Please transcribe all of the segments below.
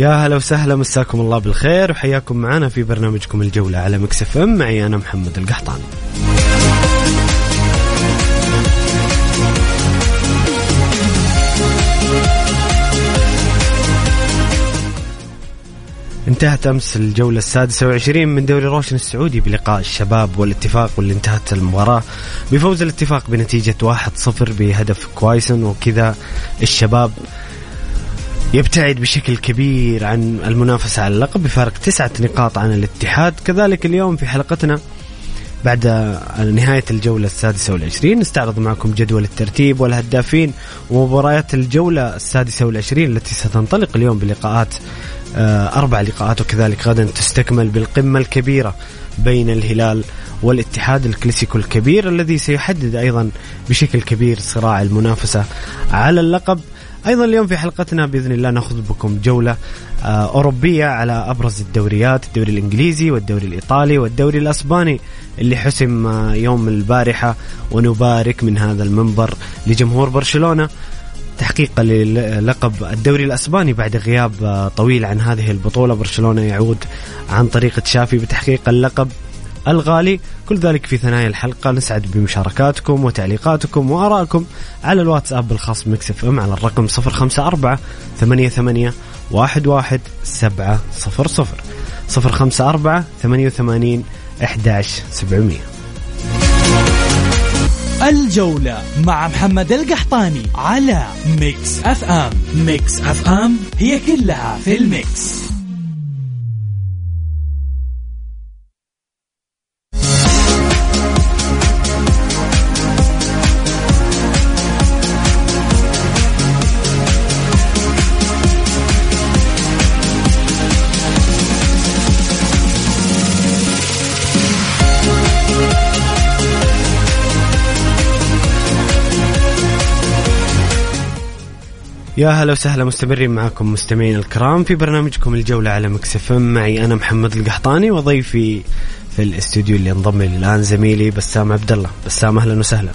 يا هلا وسهلا مساكم الله بالخير وحياكم معنا في برنامجكم الجولة على Mix FM. معي أنا محمد القحطاني. انتهت أمس الجولة السادسة والعشرين من دوري روشن السعودي بلقاء الشباب والاتفاق واللي انتهت المباراة بفوز الاتفاق بنتيجة 1-0 بهدف كوايسون وكذا الشباب يبتعد بشكل كبير عن المنافسة على اللقب بفارق تسعة نقاط عن الاتحاد. كذلك اليوم في حلقتنا بعد نهاية الجولة السادسة والعشرين نستعرض معكم جدول الترتيب والهدافين ومباريات الجولة السادسة والعشرين التي ستنطلق اليوم بلقاءات آه، أربع لقاءات وكذلك غدا تستكمل بالقمة الكبيرة بين الهلال والاتحاد الكلاسيكو الكبير الذي سيحدد أيضا بشكل كبير صراع المنافسة على اللقب. أيضا اليوم في حلقتنا بإذن الله نأخذ بكم جولة آه، أوروبية على أبرز الدوريات الدوري الإنجليزي والدوري الإيطالي والدوري الأسباني اللي حسم آه، يوم البارحة ونبارك من هذا المنبر لجمهور برشلونة. تحقيقا للقب الدوري الأسباني بعد غياب آه، طويل عن هذه البطولة. برشلونة يعود عن طريقه شافي بتحقيق اللقب. الغالي. كل ذلك في ثنايا الحلقة. نسعد بمشاركاتكم وتعليقاتكم وآرائكم على الواتساب الخاص ب Mix FM على الرقم 054 88 11 700 054 88 11700 الجولة مع محمد القحطاني على Mix FM. Mix FM هي كلها في ال Mix. يا هلا وسهلا مستمرين معكم مستمعين الكرام في برنامجكم الجولة على Mix FM معي أنا محمد القحطاني وضيفي في الاستوديو اللي انضم لي الآن زميلي بسام عبد الله. بسام أهلا وسهلا.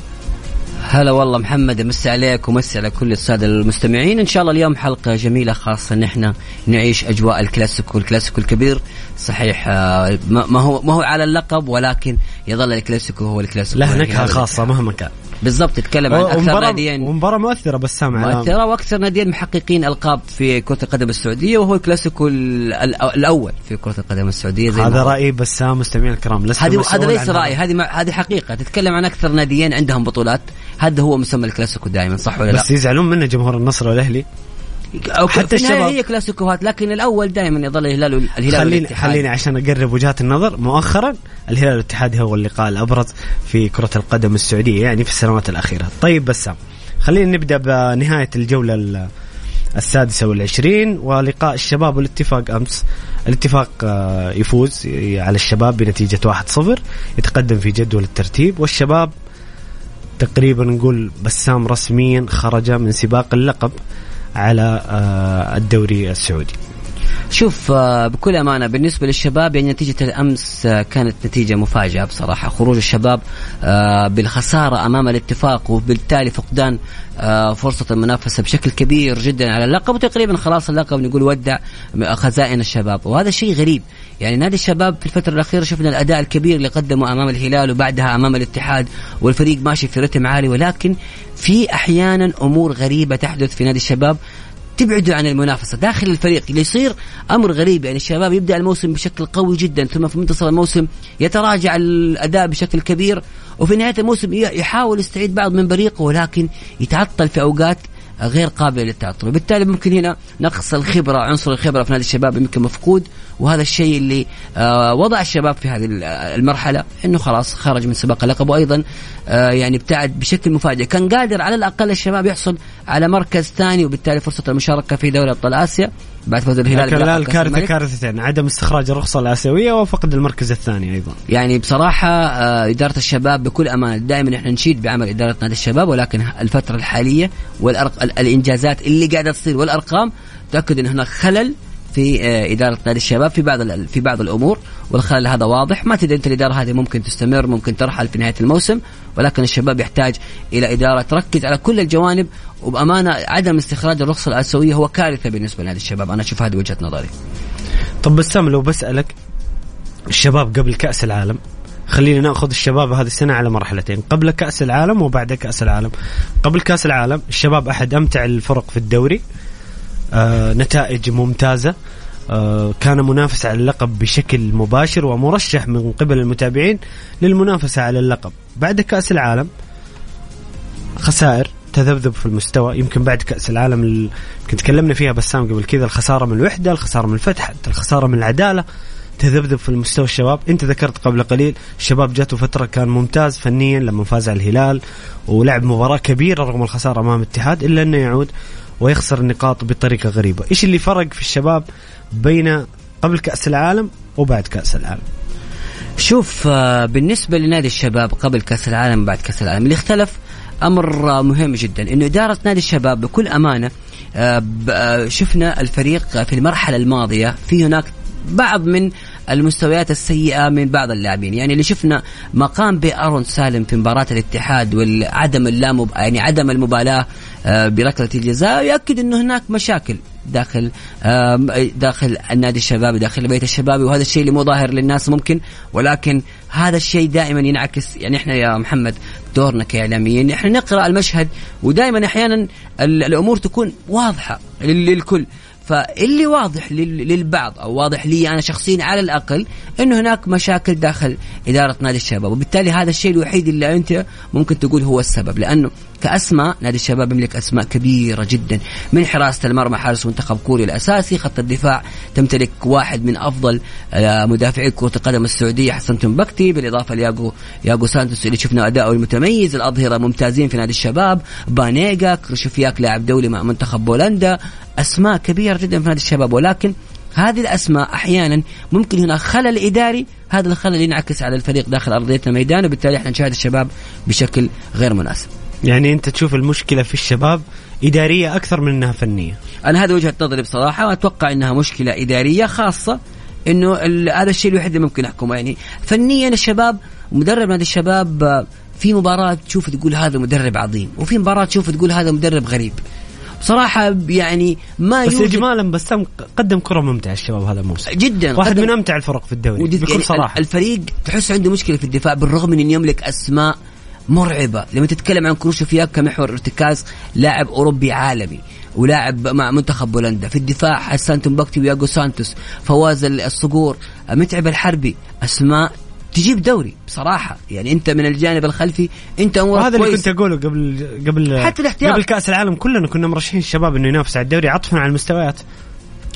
هلا والله محمد امسي عليك ومسي على كل السادة المستمعين. إن شاء الله اليوم حلقة جميلة خاصة إن إحنا نعيش أجواء الكلاسيكو الكلاسيكو الكبير. صحيح آه، ما هو ما هو على اللقب ولكن يظل الكلاسيكو هو الكلاسيكو. له نكهه خاصة مهما كان. بالضبط تتكلم عن أكثر ناديين ومباراة مؤثرة بسام مؤثرة وأكثر ناديين محققين ألقاب في كرة القدم السعودية وهو الكلاسيكو الأول في كرة القدم السعودية زي هذا رأيي بسام مستمعين الكرام هذه هذا ليس رأي هذه هذه حقيقة تتكلم عن أكثر ناديين عندهم بطولات هذا هو مسمى الكلاسيكو دائما صح ولا لا؟ بس يزعلون منه جمهور النصر والأهلي. حتى الشباب هي كلاسيكوهات لكن الأول دائما يظل الهلال الهلال خليني خليني عشان أقرب وجهات النظر مؤخرا الهلال والاتحاد هو اللقاء الأبرز في كرة القدم السعودية يعني في السنوات الأخيرة. طيب بسام خلينا نبدأ بنهاية الجولة السادسة والعشرين ولقاء الشباب والاتفاق أمس. الاتفاق آه، يفوز على الشباب بنتيجة 1-0 يتقدم في جدول الترتيب والشباب تقريبا نقول بسام رسميا خرج من سباق اللقب. على آه، الدوري السعودي. شوف آه، بكل أمانة بالنسبة للشباب يعني نتيجة الأمس آه، كانت نتيجة مفاجأة بصراحة. خروج الشباب بالخسارة أمام الاتفاق وبالتالي فقدان فرصة المنافسة بشكل كبير جدا على اللقب وتقريبا خلاص اللقب نقول ودع خزائن الشباب. وهذا شيء غريب. يعني نادي الشباب في الفترة الأخيرة شفنا الأداء الكبير اللي قدمه أمام الهلال وبعدها أمام الاتحاد والفريق ماشي في رتم عالي. ولكن في أحيانا أمور غريبة تحدث في نادي الشباب. تبعدوا عن المنافسة. داخل الفريق يصير أمر غريب يعني الشباب يبدأ الموسم بشكل قوي جدا ثم في منتصف الموسم يتراجع الأداء بشكل كبير وفي نهاية الموسم يحاول يستعيد بعض من بريقه ولكن يتعطل في أوقات غير قابلة للتعطل. وبالتالي ممكن هنا نقص الخبرة عنصر الخبرة في نادي الشباب يمكن مفقود وهذا الشيء اللي آه وضع الشباب في هذه المرحلة إنه خلاص خرج من سباق اللقب. وأيضا آه يعني ابتعد بشكل مفاجئ. كان قادر على الأقل الشباب يحصل على مركز ثاني وبالتالي فرصة المشاركة في دوري أبطال آسيا بعد فوز الهلال لكن الكارثة كارثتين. عدم استخراج الرخصة الآسيوية وفقد المركز الثاني أيضا. يعني بصراحة آه إدارة الشباب بكل أمانة دائما إحنا نشيد بعمل إدارة نادي الشباب ولكن الفترة الحالية والانجازات اللي قاعدة تصير والأرقام تاكد إن هناك خلل في آه، إدارة نادي الشباب في بعض في بعض الأمور. والخلل هذا واضح. ما تدري أنت الإدارة هذه ممكن تستمر ممكن ترحل في نهاية الموسم. ولكن الشباب يحتاج إلى إدارة تركز على كل الجوانب. وبأمانة عدم استخراج الرخصة الاسيويه هو كارثة بالنسبة لنادي الشباب. أنا أشوف هذه وجهة نظري. طب بسام لو بسألك الشباب قبل كأس العالم خلينا نأخذ الشباب هذه السنة على مرحلتين. قبل كأس العالم وبعد كأس العالم. قبل كأس العالم الشباب أحد أمتع الفرق في الدوري. نتائج ممتازة. آه كان منافس على اللقب بشكل مباشر ومرشح من قبل المتابعين للمنافسة على اللقب. بعد كأس العالم خسائر تذبذب في المستوى. يمكن بعد كأس العالم يمكن تكلمنا فيها بسام قبل كذا الخسارة من الوحدة الخسارة من الفتح الخسارة من العدالة تذبذب في المستوى الشباب. انت ذكرت قبل قليل الشباب جاته فترة كان ممتاز فنيا لما فاز على الهلال ولعب مباراة كبيرة رغم الخسارة أمام الاتحاد إلا أنه يعود ويخسر النقاط بطريقة غريبة. إيش اللي فرق في الشباب بين قبل كأس العالم وبعد كأس العالم؟ شوف آه، بالنسبة لنادي الشباب قبل كأس العالم وبعد كأس العالم اللي اختلف أمر مهم جدا. إنه إدارة نادي الشباب بكل أمانة آه، آه، شفنا الفريق في المرحلة الماضية في هناك بعض من المستويات السيئة من بعض اللاعبين. يعني اللي شفنا مقام بارون سالم في مباراة الاتحاد وعدم اللامب يعني عدم المبالاة آه، بركلة الجزاء يؤكد إنه هناك مشاكل داخل داخل النادي الشبابي داخل البيت الشبابي وهذا الشيء اللي مو ظاهر للناس ممكن ولكن هذا الشيء دائما ينعكس. يعني إحنا يا محمد دورنا كإعلاميين إحنا نقرأ المشهد ودائما أحيانا الأمور تكون واضحة للكل. فاللي واضح للبعض أو واضح لي أنا شخصيا على الأقل إنه هناك مشاكل داخل إدارة نادي الشباب وبالتالي هذا الشيء الوحيد اللي أنت ممكن تقول هو السبب لأنه كاسماء نادي الشباب يملك أسماء كبيرة جدا. من حراسة المرمى حارس منتخب كوريا الأساسي خط الدفاع تمتلك واحد من أفضل آه، مدافعي كرة القدم السعودية حسن تنبكتي. بالإضافة لياغو ياغو سانتوس اللي شفنا اداؤه المتميز. الأظهرة ممتازين في نادي الشباب. بانيجا كرشوفياك لاعب دولي مع منتخب بولندا. أسماء كبيرة جدا في نادي الشباب. ولكن هذه الأسماء أحيانا ممكن هنا خلل إداري. هذا الخلل ينعكس على الفريق داخل أرضية الميدان وبالتالي إحنا نشاهد الشباب بشكل غير مناسب. يعني انت تشوف المشكلة في الشباب إدارية أكثر من إنها فنية. أنا هذا وجهة نظري بصراحة وأتوقع إنها مشكلة إدارية خاصة إنه هذا الشيء الوحيد اللي ممكن أحكمه. يعني فنيا الشباب مدرب نادي الشباب في مباراة تشوف تقول هذا مدرب عظيم وفي مباراة تشوف تقول هذا مدرب غريب. بصراحة يعني ما بس اجمالا بسام قدم كرة ممتعة الشباب هذا الموسم. جدا. واحد من أمتع الفرق في الدوري بكل يعني صراحة. الفريق تحس عنده مشكلة في الدفاع بالرغم من انه يملك أسماء مرعبة. لما تتكلم عن كروشوفياك كمحور ارتكاز لاعب أوروبي عالمي ولاعب مع منتخب بولندا في الدفاع حسان تنبكتي وياغو سانتوس. فواز الصقور. متعب الحربي. أسماء تجيب دوري بصراحة. يعني أنت من الجانب الخلفي أنت امورك هذا اللي كنت أقوله قبل قبل حتى الاحتياط. قبل كأس العالم كلنا كنا مرشحين الشباب إنه ينافس على الدوري عطفا على المستويات.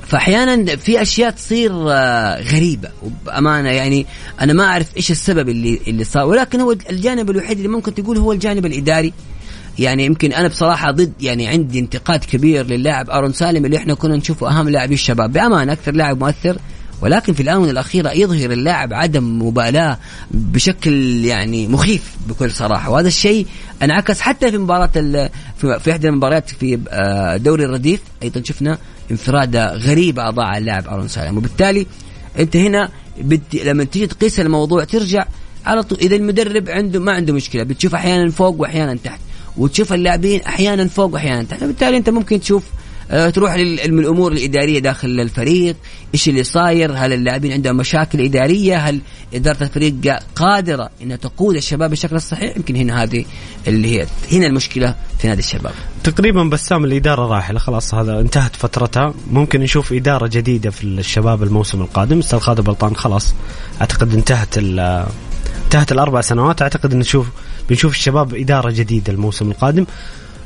فأحيانا في أشياء تصير آه، غريبة. وبأمانة يعني أنا ما أعرف إيش السبب اللي اللي صار. ولكن هو الجانب الوحيد اللي ممكن تقول هو الجانب الإداري. يعني يمكن أنا بصراحة ضد يعني عندي انتقاد كبير للاعب أرون سالم اللي إحنا كنا نشوفه أهم لاعبي الشباب. بأمانة أكثر لاعب مؤثر. ولكن في الآونة الأخيرة يظهر اللاعب عدم مبالاة بشكل يعني مخيف بكل صراحة. وهذا الشيء انعكس حتى في مباراة في إحدى المباريات في آه، دوري الرديف. أيضا شفنا انفراده غريبه أضاع اللاعب ارون سالم. وبالتالي أنت هنا لما تيجي تقيس الموضوع ترجع على طول. إذا المدرب عنده ما عنده مشكلة. بتشوف أحيانا فوق وأحيانا تحت. وتشوف اللاعبين أحيانا فوق وأحيانا تحت. بالتالي أنت ممكن تشوف آه، تروح للامور الإدارية داخل الفريق. إيش اللي صاير؟ هل اللاعبين عندهم مشاكل إدارية؟ هل إدارة الفريق قادرة إنها تقود الشباب بالشكل الصحيح يمكن هنا هذه اللي هي هنا المشكلة في نادي الشباب. تقريبا بسام الإدارة راحله خلاص هذا انتهت فترتها. ممكن نشوف إدارة جديدة في الشباب الموسم القادم. أستاذ خالد بلطان خلاص أعتقد انتهت انتهت الأربع سنوات. أعتقد نشوف بنشوف الشباب إدارة جديدة الموسم القادم.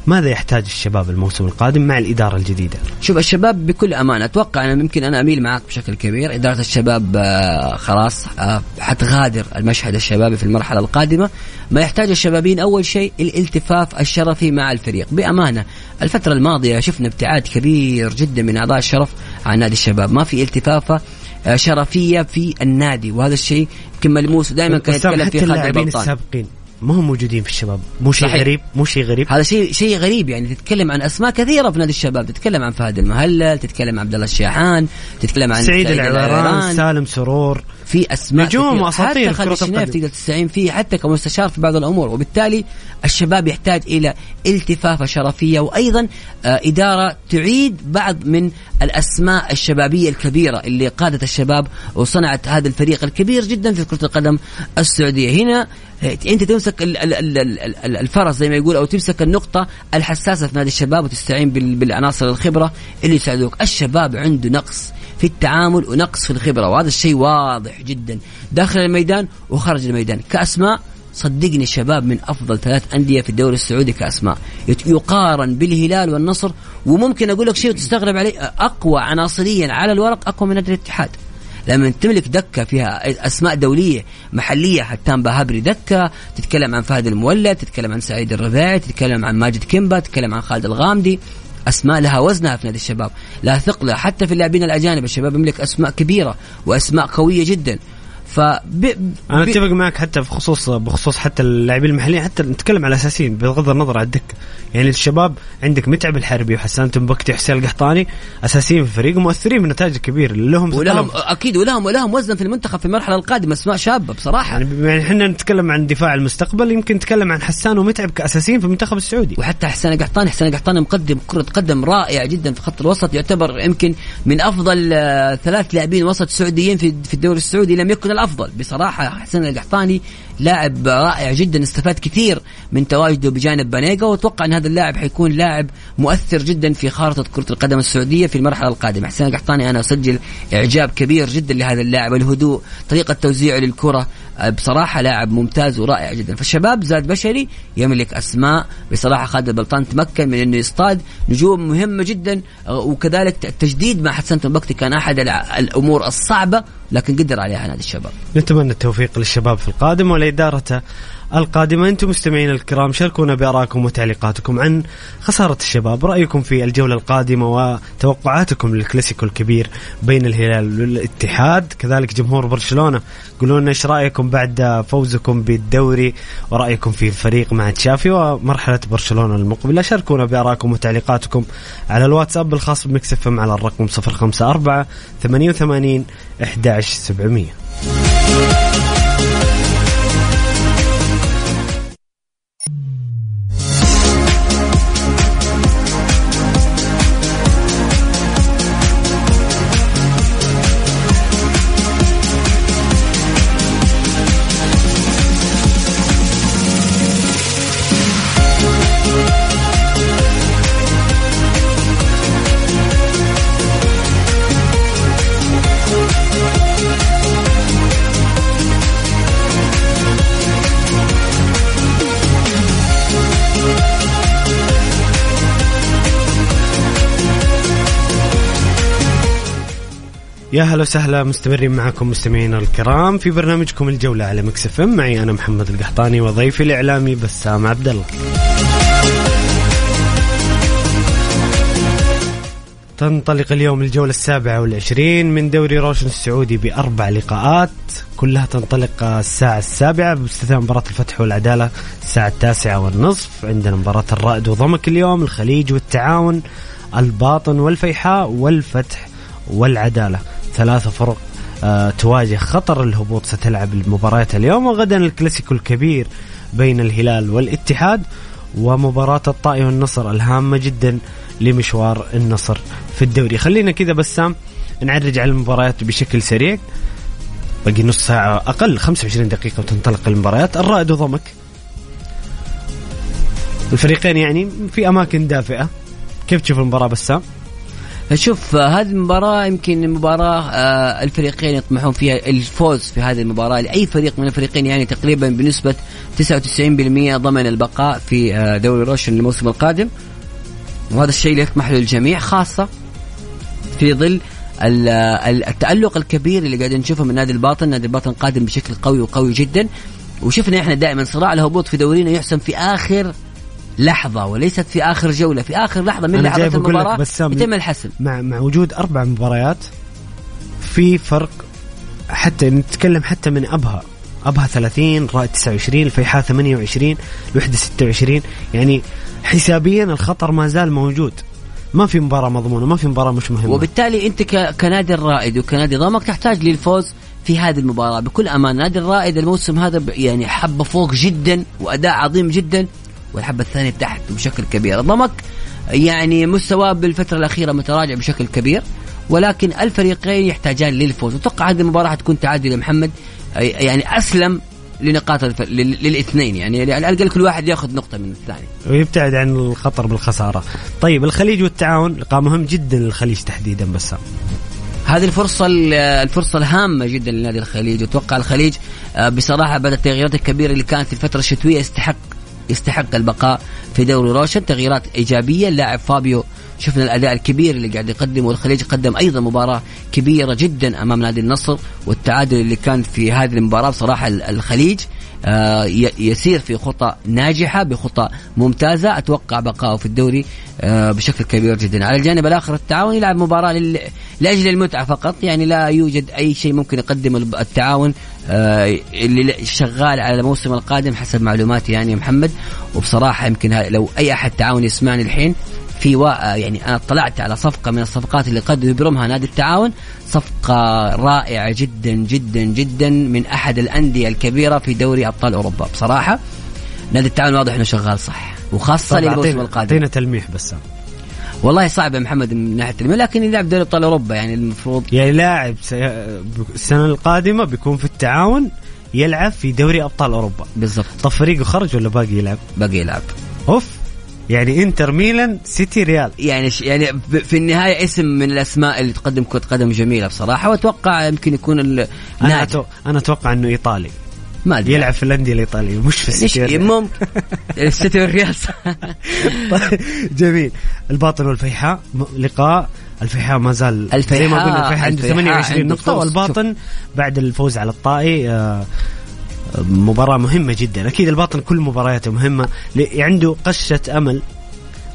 ماذا يحتاج الشباب الموسم القادم مع الإدارة الجديدة؟ شوف الشباب بكل أمانة أتوقع أنا ممكن أنا أميل معك بشكل كبير. إدارة الشباب آه، خلاص آه، حتغادر المشهد الشبابي في المرحلة القادمة. ما يحتاج الشبابين أول شيء الالتفاف الشرفي مع الفريق. بأمانة الفترة الماضية شفنا ابتعاد كبير جدا من أعضاء الشرف عن نادي الشباب. ما في التفافة آه، شرفية في النادي وهذا الشيء يمكن ملموس. دائما كان يتكلم فيه خالد البلطان السابقين. ما هم موجودين في الشباب. مو شيء. غريب مو شيء غريب. هذا شيء شيء غريب يعني تتكلم عن أسماء كثيرة في نادي الشباب. تتكلم عن فهد المهلل تتكلم عن عبد الله الشيحان تتكلم عن سعيد العويران سالم سرور. في أسماء نجوم كثيرة. وأساطير حتى خالد. تقدر تستعين فيه حتى كمستشار في بعض الأمور وبالتالي الشباب يحتاج إلى التفافه شرفية وأيضا آه، إدارة تعيد بعض من الأسماء الشبابية الكبيرة اللي قادت الشباب وصنعت هذا الفريق الكبير جدا في كرة القدم السعودية هنا آه، أنت تمسك ال- ال- ال- ال- ال- الفرس زي ما يقول أو تمسك النقطة الحساسة في نادي الشباب وتستعين بال- بالعناصر الخبرة اللي يساعدوك الشباب عنده نقص في التعامل ونقص في الخبرة. وهذا الشيء واضح جدا. داخل الميدان وخارج الميدان. كأسماء صدقني الشباب من أفضل ثلاث أندية في الدوري السعودي كأسماء. يقارن بالهلال والنصر. وممكن أقول لك شيء وتستغرب عليه. أقوى عناصريا على الورق أقوى من نادي الاتحاد. لما تملك دكة فيها أسماء دولية محلية حتان بهابري دكة تتكلم عن فهد المولد تتكلم عن سعيد الرباعي تتكلم عن ماجد كيمبا تتكلم عن خالد الغامدي أسماء لها وزنها في نادي الشباب. لا ثقلها حتى في اللاعبين الأجانب الشباب يملك أسماء كبيرة وأسماء قوية جدا. ف أنا أتفق معك حتى بخصوص بخصوص حتى اللاعبين المحليين حتى نتكلم على الأساسيين بغض النظر عن الدكه يعني الشباب عندك متعب الحربي وحسان تنبكتي وحسين القحطاني أساسيين في الفريق ومؤثرين بنتائج كبيرة. لهم ولهم. أكيد ولهم ولهم وزن في المنتخب في المرحلة القادمة أسماء شابة بصراحة. يعني يعني إحنا نتكلم عن دفاع المستقبل يمكن نتكلم عن حسان ومتعب كأساسيين في المنتخب السعودي. وحتى حسين القحطاني حسين القحطاني مقدم كرة قدم رائعة جدا في خط الوسط يعتبر يمكن من أفضل آه، ثلاث لاعبين وسط سعوديين في في الدوري السعودي لم يكن الأفضل. بصراحة حسين القحطاني لاعب رائع جدا استفاد كثير من تواجده بجانب بانيجا وأتوقع إن هذا اللاعب حيكون لاعب مؤثر جدا في خارطة كرة القدم السعودية في المرحلة القادمة. حسين القحطاني أنا أسجل إعجاب كبير جدا لهذا اللاعب. الهدوء طريقة توزيعه للكرة بصراحة لاعب ممتاز ورائع جدا. فالشباب زاد بشري يملك أسماء. بصراحة خالد البلطان تمكن من إنه يصطاد. نجوم مهمة جدا. آه، وكذلك التجديد مع حسن تنبكتي كان أحد الأمور الصعبة لكن قدر عليها نادي الشباب. نتمنى التوفيق للشباب في القادم ولإدارته. القادمة أنتم مستمعين الكرام شاركونا بآرائكم وتعليقاتكم عن خسارة الشباب رأيكم في الجولة القادمة وتوقعاتكم للكلاسيكو الكبير بين الهلال والاتحاد. كذلك جمهور برشلونة قولوا لنا إيش رأيكم بعد فوزكم بالدوري ورأيكم في الفريق مع تشافي ومرحلة برشلونة المقبلة. شاركونا بآرائكم وتعليقاتكم على الواتساب الخاص بمكس إف إم على الرقم 054 88 11700 يا هلا وسهلا مستمرين معكم مستمعينا الكرام في برنامجكم الجولة على Mix FM. معي أنا محمد القحطاني وضيفي الإعلامي بسام عبد الله تنطلق اليوم الجولة السابعة والعشرين من دوري روشن السعودي بأربع لقاءات. كلها تنطلق الساعة السابعة باستثناء مباراة الفتح والعدالة الساعة التاسعة والنصف. عندنا مباراة الرائد وضمك اليوم الخليج والتعاون الباطن والفيحاء والفتح والعدالة. ثلاثة فرق آه تواجه خطر الهبوط ستلعب المباريات اليوم وغدا الكلاسيكو الكبير بين الهلال والاتحاد ومباراة الطائي والنصر الهامة جدا لمشوار النصر في الدوري. خلينا كذا بسام نعرج على المباريات بشكل سريع. باقي نص ساعة أقل 25 دقيقة وتنطلق المباريات. الرائد وضمك الفريقين يعني في أماكن دافئة. كيف تشوف المباراة بسام؟ شوف آه، هذه المباراة يمكن مباراة آه، الفريقين يطمحون فيها الفوز في هذه المباراة لأي فريق من الفريقين يعني تقريبا بنسبة 99% ضمن البقاء في آه، دوري روشن الموسم القادم. وهذا الشيء اللي يطمح له الجميع خاصة في ظل ال- التألق الكبير اللي قاعدين نشوفه من نادي الباطن، نادي الباطن قادم بشكل قوي وقوي جدا. وشفنا إحنا دائما صراع الهبوط في دورينا يحسم في آخر لحظة وليست في آخر جولة في آخر لحظة من لحظات المباراة يتم الحسم. مع مع وجود أربع مباريات في فرق حتى نتكلم حتى من أبها. أبها 30 رائد 29 الفيحاء 28 الوحده 26 يعني حسابيا الخطر ما زال موجود. ما في مباراة مضمونة ما في مباراة مش مهمة. وبالتالي أنت ك- كنادي الرائد وكنادي ضمك تحتاج للفوز في هذه المباراة. بكل أمان نادي الرائد الموسم هذا يعني حبة فوق جدا وأداء عظيم جدا. والحبة الثانية تحت بشكل كبير. ضمك يعني مستواه بالفترة الأخيرة متراجع بشكل كبير ولكن الفريقين يحتاجان للفوز. واتوقع هذه المباراة حتكون تعادل يا محمد يعني أسلم لنقاط الف... للاثنين. يعني على الأقل كل واحد يأخذ نقطة من الثاني. ويبتعد عن الخطر بالخسارة. طيب الخليج والتعاون لقاء مهم جدا للخليج تحديدا بسام هذه الفرصة الفرصة الهامة جدا لنادي الخليج. واتوقع الخليج آه، بصراحة بعد التغييرات الكبيرة اللي كانت في الفترة الشتوية يستحق يستحق البقاء في دوري روشن تغييرات إيجابية. اللاعب فابيو شفنا الأداء الكبير اللي قاعد يقدمه. والخليج قدم أيضا مباراة كبيرة جدا أمام نادي النصر. والتعادل اللي كان في هذه المباراة بصراحة ال- الخليج آه، يسير في خطى ناجحة بخطى ممتازة. أتوقع بقائه في الدوري آه، بشكل كبير جدا. على الجانب الآخر التعاون يلعب مباراة لل... لأجل المتعة فقط. يعني لا يوجد أي شيء ممكن يقدم التعاون. اللي شغال على الموسم القادم حسب معلوماتي يعني يا محمد. وبصراحة يمكن لو أي أحد تعاون يسمعني الحين في و... يعني أنا اطلعت على صفقة من الصفقات اللي قد يبرمها نادي التعاون. صفقة رائعة جدا جدا جدا من أحد الأندية الكبيرة في دوري أبطال أوروبا. بصراحة نادي التعاون واضح إنه شغال صح وخاصة طيب، للموسم القادم. أعطينا تلميح بسام. والله صعب يا محمد من ناحية لكن يلعب دوري أبطال أوروبا يعني المفروض يعني لاعب السنة القادمة بيكون في التعاون يلعب في دوري أبطال أوروبا. بالضبط. طب فريقه خرج ولا باقي يلعب؟ باقي يلعب. أوف. يعني إنتر ميلان سيتي ريال. يعني ش... يعني ب- في النهاية اسم من الأسماء اللي تقدم كرة قدم جميلة بصراحة وأتوقع يمكن يكون ال... أنا. أتو... أنا أتوقع إنه إيطالي. ما أدري. يلعب في الأندية الإيطالية مش في السيتي. ممكن. السيتي والريال. جميل. الباطن والفيحاء لقاء. الفيحاء ما زال زي الفيحاء- ما قلنا الفيحاء عنده الفيحاء. 28 عنده نقطة. والباطن بعد الفوز على الطائي آه، مباراة مهمة جدا. أكيد الباطن كل مبارياته مهمة عنده قشة أمل.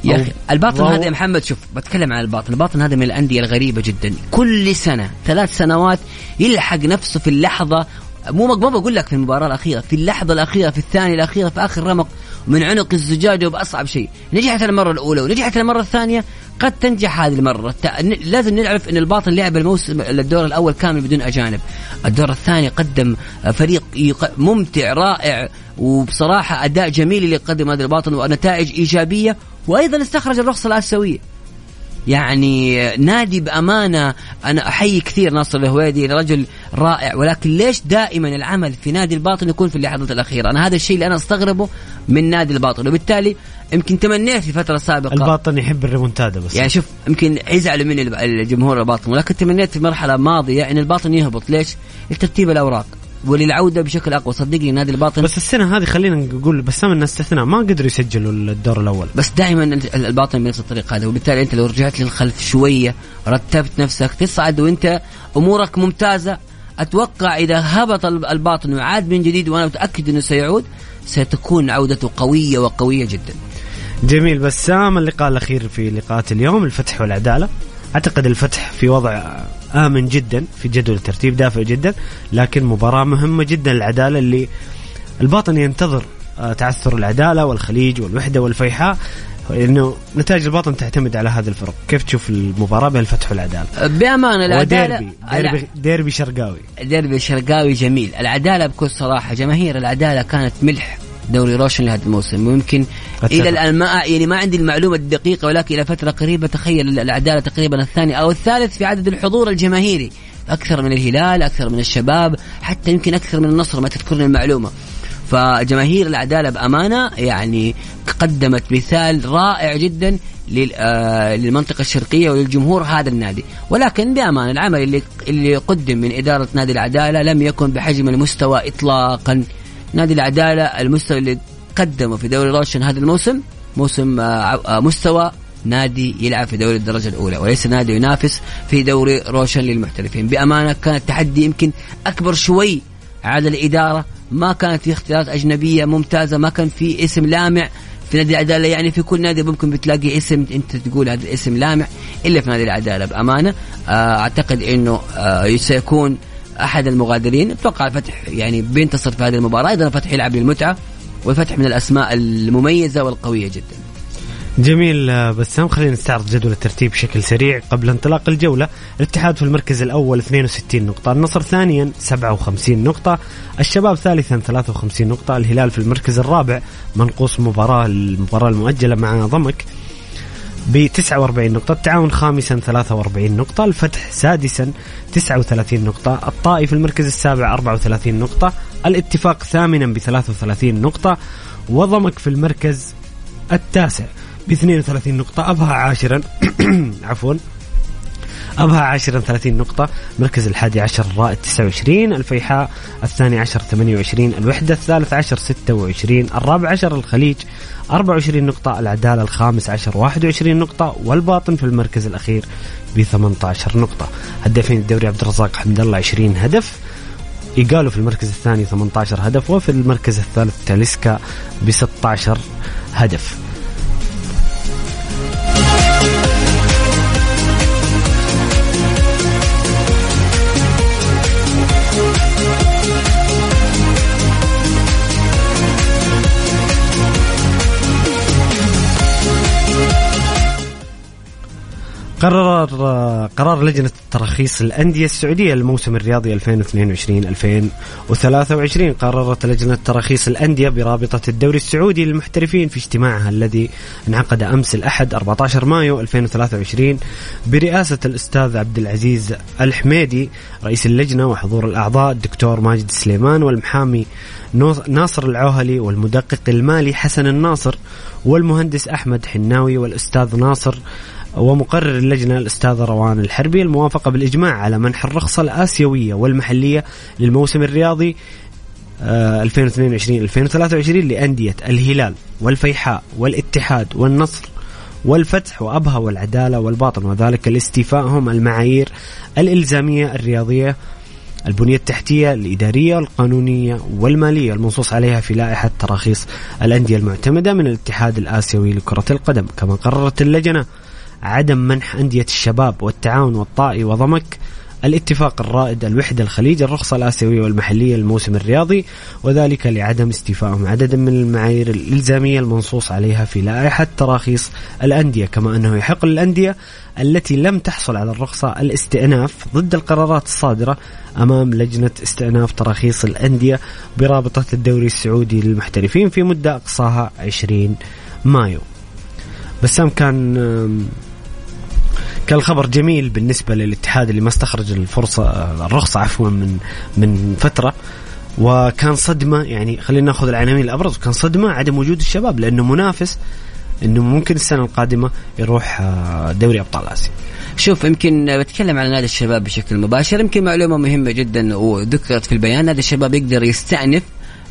يا أخي الباطن. هذا يا محمد شوف بتكلم عن الباطن. الباطن هذا من الأندية الغريبة جدا. كل سنة ثلاث سنوات يلحق نفسه في اللحظة مو ما بقول لك في المباراة الأخيرة في اللحظة الأخيرة في الثانية الأخيرة في آخر رمق من عنق الزجاجه وباصعب شيء. نجحت المرة الأولى ونجحت المرة الثانية قد تنجح هذه المرة. لازم نعرف إن الباطن لعب الموسم الدور الأول كامل بدون أجانب. الدور الثاني قدم فريق يق- ممتع رائع وبصراحة أداء جميل اللي قدم هذا الباطن ونتائج إيجابية وأيضا استخرج الرخصة الآسيوية. يعني نادي بأمانة أنا أحيي كثير ناصر الهويدي رجل رائع. ولكن ليش دائما العمل في نادي الباطن يكون في اللحظات الأخيرة؟ أنا هذا الشيء اللي أنا أستغربه من نادي الباطن. وبالتالي يمكن تمنيت في فترة سابقة. الباطن يحب الريمونتادا بس. يعني شوف يمكن يزعلوا مني الجمهور الباطن ولكن تمنيت في مرحلة ماضية إن الباطن يهبط. ليش؟ لترتيب الأوراق. وللعودة بشكل أقوى. صدقني نادي الباطن بس السنة هذه خلينا نقول بسام انه استثناء ما قدروا يسجلوا الدور الأول. بس دائما ال- الباطن بنفس الطريقة هذا. وبالتالي أنت لو رجعت للخلف شوية رتبت نفسك تصعد وأنت أمورك ممتازة أتوقع إذا هبط ال- الباطن وعاد من جديد وأنا متأكد إنه سيعود ستكون عودته قوية وقوية جدا. جميل. بسام اللقاء الأخير في لقاءات اليوم الفتح والعدالة. أعتقد الفتح في وضع آمن جدا في جدول الترتيب دافع جدا لكن مباراة مهمة جدا للعدالة اللي الباطن ينتظر آه، تعثر العدالة والخليج والوحدة والفيحاء انه نتائج الباطن تعتمد على هذه الفرق، كيف تشوف المباراة بين الفتح والعدالة؟ بأمانة العداله وديربي ديربي, ديربي شرقاوي. ديربي الشرقاوي جميل. العدالة بكل صراحة جماهير العدالة كانت ملح. دوري روشن لهذا الموسم. ويمكن. إلى الآن ما يعني ما عندي المعلومة الدقيقة ولكن إلى فترة قريبة تخيل العداله تقريبا الثاني أو الثالث في عدد الحضور الجماهيري. أكثر من الهلال أكثر من الشباب حتى يمكن أكثر من النصر ما تذكرني المعلومة. فجماهير العداله بأمانة يعني قدمت مثال رائع جدا آه، للمنطقة الشرقية وللجمهور هذا النادي. ولكن بأمانة العمل اللي اللي قدم من إدارة نادي العداله لم يكن بحجم المستوى اطلاقا. نادي العدالة المستوى اللي قدمه في دوري روشن هذا الموسم موسم آه، آه، مستوى نادي يلعب في دوري الدرجة الأولى وليس نادي ينافس في دوري روشن للمحترفين. بأمانة كان التحدي يمكن أكبر شوي على الإدارة ما كانت في اختيارات أجنبية ممتازة ما كان في اسم لامع في نادي العدالة. يعني في كل نادي ممكن بتلاقي اسم أنت تقول هذا الاسم لامع إلا في نادي العدالة. بأمانة آه، أعتقد أنه سيكون أحد المغادرين أتوقع الفتح يعني بينتصر في هذه المباراة. أيضا الفتح يلعب للمتعة والفتح من الأسماء المميزة والقوية جدا. جميل آه، بسام خلينا نستعرض جدول الترتيب بشكل سريع. قبل انطلاق الجولة الاتحاد في المركز الأول 62 نقطة النصر ثانيا 57 نقطة الشباب ثالثا 53 نقطة. الهلال في المركز الرابع منقوص مباراة المباراة المؤجلة مع ضمك ب 49 نقطة التعاون خامسا 43 نقطة الفتح سادسا 39 نقطة الطائي في المركز السابع 34 نقطة الاتفاق ثامنا ب 33 نقطة وضمك في المركز التاسع ب 32 نقطة أبها عاشرا عفوا أبها عاشرا 30 نقطة مركز الحادي عشر الرائد 29 الفيحاء الثاني عشر 28 الوحدة الثالث عشر 26 الرابع عشر الخليج 24 نقطة العدالة الخامس عشر 21 نقطة والباطن في المركز الأخير ب 18 نقطة. هدافين الدوري عبد الرزاق حمد الله 20 هدف. إيجالو في المركز الثاني 18 هدف وفي المركز الثالث تاليسكا ب 16 هدف. قرر قرار لجنة تراخيص الأندية السعودية للموسم الرياضي 2022-2023 قررت لجنة تراخيص الأندية برابطة الدوري السعودي للمحترفين في اجتماعها الذي انعقد أمس الأحد 14 مايو 2023 برئاسة الأستاذ عبد العزيز الحميدي رئيس اللجنة وحضور الأعضاء الدكتور ماجد سليمان والمحامي ناصر العوهلي والمدقق المالي حسن الناصر والمهندس أحمد حناوي والأستاذ ناصر ومقرر اللجنة الأستاذ روان الحربي الموافقة بالإجماع على منح الرخصة الآسيوية والمحلية للموسم الرياضي 2022-2023 لأندية الهلال والفيحاء والاتحاد والنصر والفتح وأبها والعدالة والباطن وذلك لاستيفائهم المعايير الإلزامية الرياضية البنية التحتية الإدارية والقانونية والمالية المنصوص عليها في لائحة تراخيص الأندية المعتمدة من الاتحاد الآسيوي لكرة القدم. كما قررت اللجنة عدم منح أندية الشباب والتعاون والطائي وضمك الاتفاق الرائد الوحدة الخليج الرخصة الآسيوية والمحلية للموسم الرياضي وذلك لعدم استيفائهم. عددا من المعايير الإلزامية المنصوص عليها في لائحة تراخيص الأندية كما أنه يحق للأندية التي لم تحصل على الرخصة الاستئناف ضد القرارات الصادرة أمام لجنة استئناف تراخيص الأندية برابطة الدوري السعودي للمحترفين في مدة أقصاها 20 مايو. بسام كان كان الخبر جميل بالنسبة للاتحاد اللي ما استخرج الفرصة الرخصة عفوا من من فترة. وكان صدمة يعني خلينا ناخذ العناوين الأبرز. كان صدمة عدم وجود الشباب لأنه منافس إنه ممكن السنة القادمة يروح دوري أبطال آسيا. شوف يمكن بتكلم على نادي الشباب بشكل مباشر. يمكن معلومة مهمة جدا وذكرت في البيان. نادي الشباب يقدر يستأنف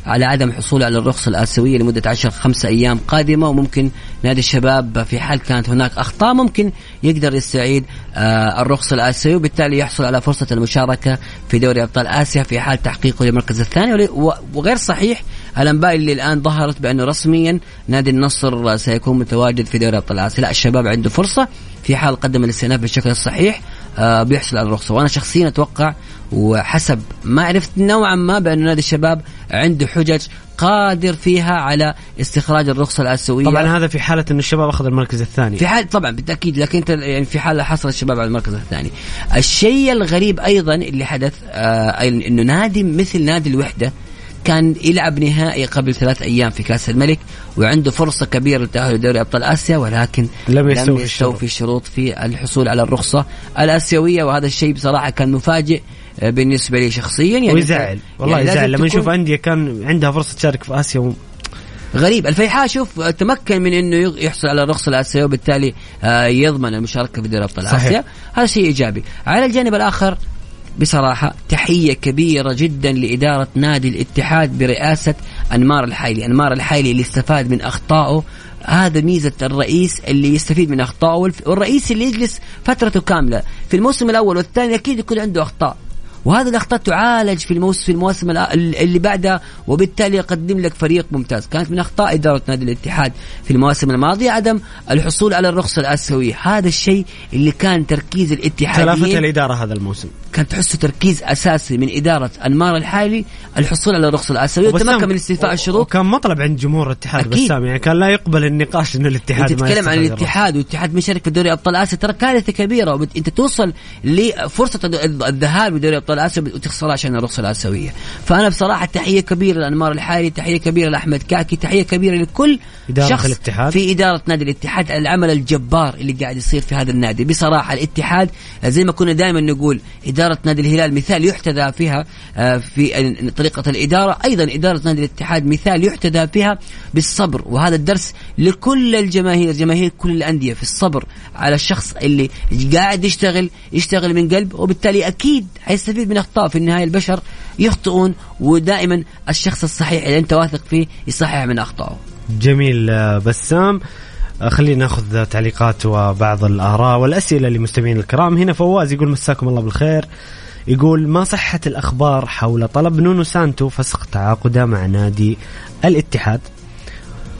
على عدم حصوله على الرخصة الآسيوية لمدة عشر خمسة أيام قادمة وممكن نادي الشباب في حال كانت هناك أخطاء ممكن يقدر يستعيد آه الرخصة الآسيوية وبالتالي يحصل على فرصة المشاركة في دوري أبطال آسيا في حال تحقيقه للمركز الثاني. وغير صحيح الأنباء اللي الآن ظهرت بأنه رسميا نادي النصر سيكون متواجد في دوري أبطال آسيا. لا الشباب عنده فرصة في حال قدم الاستئناف بالشكل الصحيح. بيحصل على الرخصة. وأنا شخصيا أتوقع وحسب ما عرفت نوعا ما بأن نادي الشباب عنده حجج قادر فيها على استخراج الرخصة الآسيوية. طبعا هذا في حالة أن الشباب أخذ المركز الثاني. في حال طبعا بالتأكيد لكن أنت يعني في حال حصل الشباب على المركز الثاني. الشيء الغريب أيضا اللي حدث آه أنه نادي مثل نادي الوحدة كان يلعب نهائي قبل ثلاث أيام في كأس الملك وعنده فرصة كبيرة للتاهل لدوري أبطال آسيا ولكن لم يستوفي يستوفي الشروط. في الحصول على الرخصة الآسيوية. وهذا الشيء بصراحة كان مفاجئ آه، بالنسبة لي شخصيا. يعني ويزعل. والله يعني يزعل. لما نشوف أندية كان عندها فرصة تشارك في آسيا و... غريب. الفيحاء شوف تمكن من إنه يحصل على الرخصة الآسيوية وبالتالي آه، يضمن المشاركة في دوري أبطال. آسيا. هذا شيء إيجابي. على الجانب الآخر بصراحة تحية كبيرة جدا لإدارة نادي الاتحاد برئاسة أنمار الحايلي. أنمار الحايلي اللي استفاد من أخطائه. هذا ميزة الرئيس اللي يستفيد من أخطائه والرئيس اللي يجلس فترته كاملة. في الموسم الأول والثاني أكيد يكون عنده أخطاء. وهذه الأخطاء تعالج في الموسم في المواسم اللي بعدها وبالتالي يقدم لك فريق ممتاز. كانت من أخطاء إدارة نادي الاتحاد في المواسم الماضية عدم الحصول على الرخصه الاسيويه هذا الشيء اللي كان تركيز تلافت الاتحاديين الإدارة هذا الموسم. كان تحسه تركيز أساسي من إدارة انمار الحالي الحصول على الرخصه الاسيويه وتمكن من استيفاء الشروط وكان مطلب عند جمهور الاتحاد أكيد. بسام يعني كان لا يقبل النقاش انه الاتحاد أنت تتكلم عن الاتحاد والاتحاد مشارك في دوري أبطال آسيا ترى كارثة كبيرة. وبت... أنت توصل لفرصه الذ- الذهاب لدوري أبطال اسيا وتخسرها عشان الرخصه الاسيويه فأنا بصراحة تحية كبيرة لانمار الحالي تحية كبيرة لأحمد كاكي تحية كبيرة لكل إدارة شخص الاتحاد. في إدارة نادي الاتحاد على العمل الجبار اللي قاعد يصير في هذا النادي. بصراحة الاتحاد زي ما كنا دائما نقول إدارة نادي الهلال مثال يحتذى فيها آه، في طريقة الإدارة. أيضا إدارة نادي الاتحاد مثال يحتذى فيها بالصبر. وهذا الدرس لكل الجماهير جماهير كل الأندية في الصبر على الشخص اللي قاعد يشتغل يشتغل من قلب وبالتالي أكيد حيستفيد من أخطاء في النهاية البشر يخطئون ودائما الشخص الصحيح اللي أنت واثق فيه يصحح من أخطائه. جميل آه، بسام. آه، خلينا نأخذ تعليقات وبعض الآراء والأسئلة لمستمعين الكرام. هنا فواز يقول مساكم الله بالخير. يقول ما صحة الأخبار حول طلب نونو سانتو فسخ تعاقده مع نادي الاتحاد؟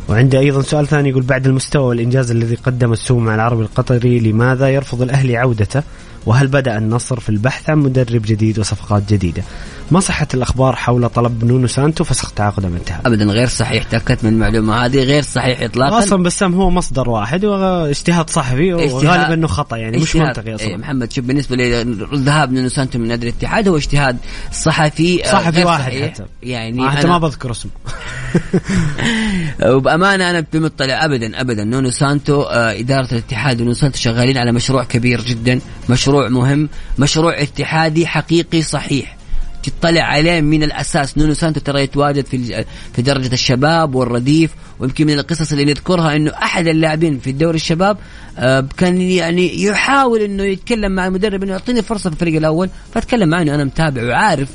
وعنده أيضا سؤال ثاني يقول بعد المستوى والإنجاز الذي قدمه السومة مع العربي القطري لماذا يرفض الأهلي عودته؟ وهل بدأ النصر في البحث عن مدرب جديد وصفقات جديدة؟ ما صحة الأخبار حول طلب نونو سانتو؟ فسخ تعاقده الاتحاد ابدا غير صحيح تأكدت من المعلومة هذه غير صحيح اطلاقا. أصلا بسام هو مصدر واحد واجتهاد صحفي وغالبا إنه خطأ يعني مش. منطقي إيه أصلا محمد شوف بالنسبة للذهاب نونو سانتو من نادي الاتحاد هو اجتهاد صحفي آه، صحفي غير واحد صحيح. حتى. يعني آه، حتى ما بذكر اسمه. وبامانه أنا بمطلع ابدا ابدا. نونو سانتو آه، إدارة الاتحاد ونونو سانتو شغالين على مشروع كبير جدا مشروع مهم مشروع اتحادي حقيقي صحيح. تطلع عليه من الأساس. نونو سانتو ترى يتواجد في في درجة الشباب والرديف ويمكن من القصص اللي نذكرها إنه أحد اللاعبين في الدوري الشباب آه، كان يعني يحاول إنه يتكلم مع المدرب إنه يعطيني فرصة في الفريق الأول فتكلم معي إنه أنا متابع وعارف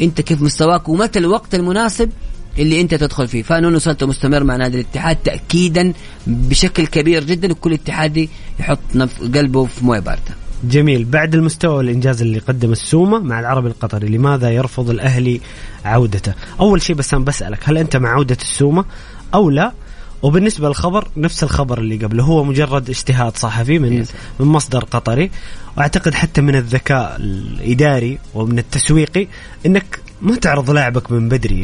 أنت كيف مستواك ومتى الوقت المناسب اللي انت تدخل فيه. فنونو سانتو مستمر مع نادي الاتحاد تاكيدا بشكل كبير جدا وكل اتحادي يحط نف قلبه في موية باردة. جميل. بعد المستوى والانجاز اللي قدم السومة مع العربي القطري لماذا يرفض الأهلي عودته؟ أول شيء بس أنا بسألك هل أنت مع عودة السومة أو لا؟ وبالنسبة للخبر نفس الخبر اللي قبله هو مجرد اجتهاد صحفي من من مصدر قطري. وأعتقد حتى من الذكاء الإداري ومن التسويقي إنك ما تعرض لاعبك من بدري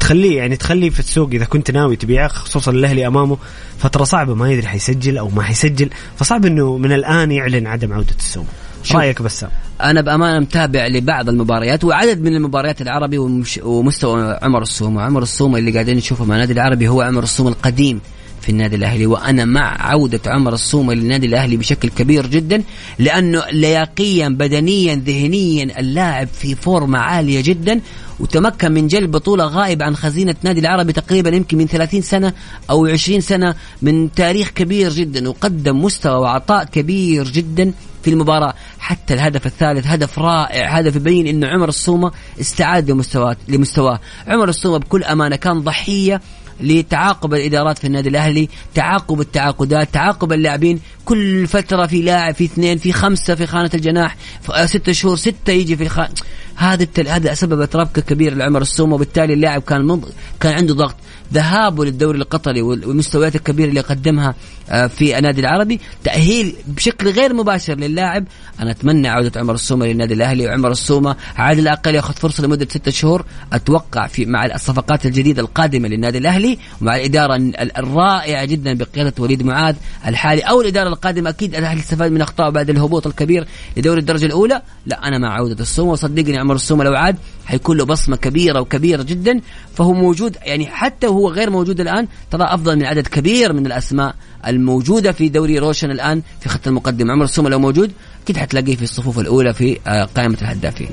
تخليه يعني تخليه في السوق إذا كنت ناوي تبيعه خصوصا الأهلي أمامه فترة صعبة ما يدري حيسجل أو ما حيسجل فصعب إنه من الآن يعلن عدم عودة السوم شوف. رأيك بسام أنا بأمانة متابع لبعض المباريات وعدد من المباريات العربي ومش ومستوى عمر السومه عمر السومه اللي قاعدين نشوفه مع النادي العربي هو عمر السومه القديم في النادي الأهلي وأنا مع عودة عمر السومه للنادي الأهلي بشكل كبير جدا لأنه لياقيا بدنيا ذهنيا اللاعب في فورمة عالية جدا وتمكن من جلب بطولة غائب عن خزينة نادي العربي تقريبا يمكن من 30 سنة أو 20 سنة من تاريخ كبير جدا وقدم مستوى وعطاء كبير جدا في المباراة. حتى الهدف الثالث هدف رائع هدف يبين انه عمر السومة استعاد لمستواه لمستواه. عمر السومة بكل أمانة كان ضحية لتعاقب الإدارات في النادي الأهلي، تعاقب التعاقدات، تعاقب اللاعبين، كل فترة في لاعب في اثنين في خمسة في خانة الجناح، آه، ستة شهور ستة يجي في الخانه هذا التل... هذا سببت ربكه كبيره لعمر السومة وبالتالي اللاعب كان منض... كان عنده ضغط، ذهابه للدوري القطري وال- والمستويات الكبيرة اللي قدمها في النادي العربي، تأهيل بشكل غير مباشر للاعب، أنا أتمنى عودة عمر السومة للنادي الأهلي. وعمر السومة على الاقل يأخذ فرصة لمدة ستة شهور، أتوقع في مع الصفقات الجديدة القادمة للنادي الأهلي ومع الإدارة ال- الرائعة جدا بقيادة وليد معاذ الحالي أو الإدارة القادمة. أكيد الأهلي استفاد من اخطائه بعد الهبوط الكبير لدوري الدرجة الأولى، لا أنا مع عودة السومة. وصدقني عمر السومة لو عاد حيكون له بصمة كبيرة وكبيرة جدا فهو موجود يعني حتى وهو غير موجود الآن ترى أفضل من عدد كبير من الأسماء الموجودة في دوري روشن الآن في خط المقدم. عمر السومه لو موجود أكيد حتلاقيه في الصفوف الأولى في آه، قائمة الهدافين.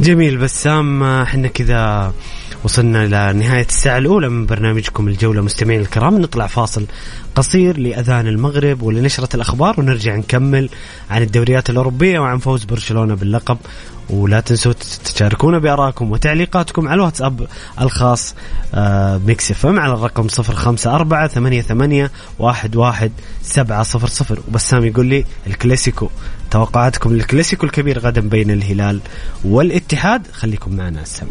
جميل بسام إحنا كذا وصلنا لنهاية الساعة الأولى من برنامجكم الجولة. مستمعين الكرام نطلع فاصل قصير لأذان المغرب ولنشرة الأخبار ونرجع نكمل عن الدوريات الأوروبية وعن فوز برشلونة باللقب ولا تنسوا تشاركونا بارائكم وتعليقاتكم على الواتساب الخاص آه، Mix FM على الرقم 054 88 11 700 وبسام يقول لي الكلاسيكو. توقعاتكم للكلاسيكو الكبير غدا بين الهلال والاتحاد. خليكم معنا السمع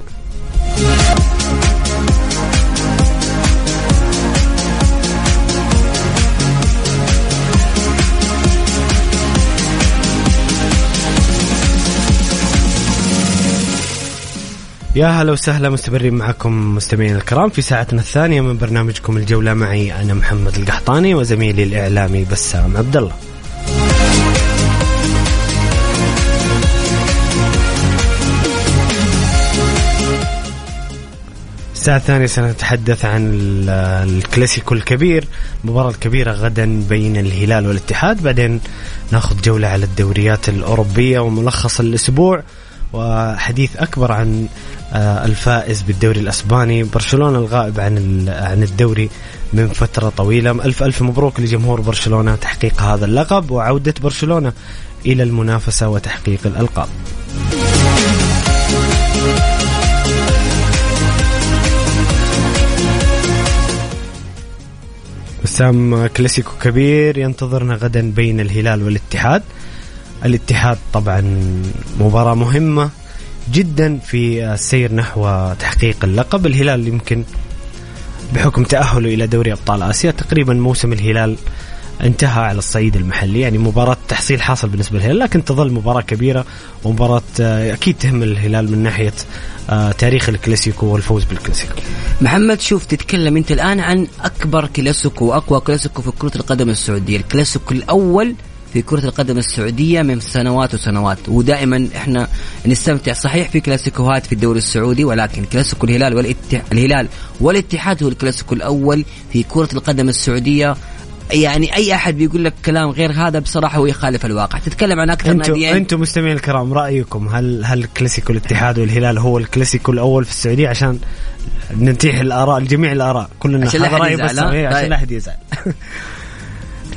يا هلا وسهلا مستمرين معكم مستمعين الكرام في ساعتنا الثانية من برنامجكم الجولة. معي أنا محمد القحطاني وزميلي الإعلامي بسام عبد الله. الساعة الثانية سنتحدث عن الكلاسيكو الكبير مباراة كبيرة غدا بين الهلال والاتحاد. بعدين ناخذ جولة على الدوريات الأوروبية وملخص الأسبوع. وحديث أكبر عن آه، الفائز بالدوري الأسباني برشلونة الغائب عن عن الدوري من فترة طويلة. ألف ألف مبروك لجمهور برشلونة تحقيق هذا اللقب وعودة برشلونة إلى المنافسة وتحقيق الألقاب. بسام كلاسيكو كبير ينتظرنا غدا بين الهلال والاتحاد. الاتحاد طبعا مباراة مهمة جدا في السير نحو تحقيق اللقب. الهلال يمكن بحكم تأهله إلى دوري أبطال آسيا تقريبا موسم الهلال انتهى على الصعيد المحلي. يعني مباراة تحصيل حاصل بالنسبة للهلال لكن تظل مباراة كبيرة ومباراة آه، أكيد تهم الهلال من ناحية آه، تاريخ الكلاسيكو والفوز بالكلاسيكو. محمد شوف تتكلم أنت الآن عن أكبر كلاسيكو وأقوى كلاسيكو في كرة القدم السعودية. الكلاسيكو الأول في كرة القدم السعودية من سنوات وسنوات. ودائما إحنا نستمتع صحيح في كلاسيكوهات في الدوري السعودي ولكن كلاسيكو الهلال والاتحاد الهلال والاتحاد هو الكلاسيكو الأول في كرة القدم السعودية. يعني أي أحد بيقول لك كلام غير هذا بصراحة هو يخالف الواقع. تتكلم عن أكثر أنتم ناديين أنتم مستمعين الكرام رأيكم هل هل كلاسيكو الاتحاد والهلال هو الكلاسيكو الأول في السعودية؟ عشان ننتيح الآراء الجميع الآراء. كلنا عشان لا أحد يزعل عشان لا طيب. أحد يزعل.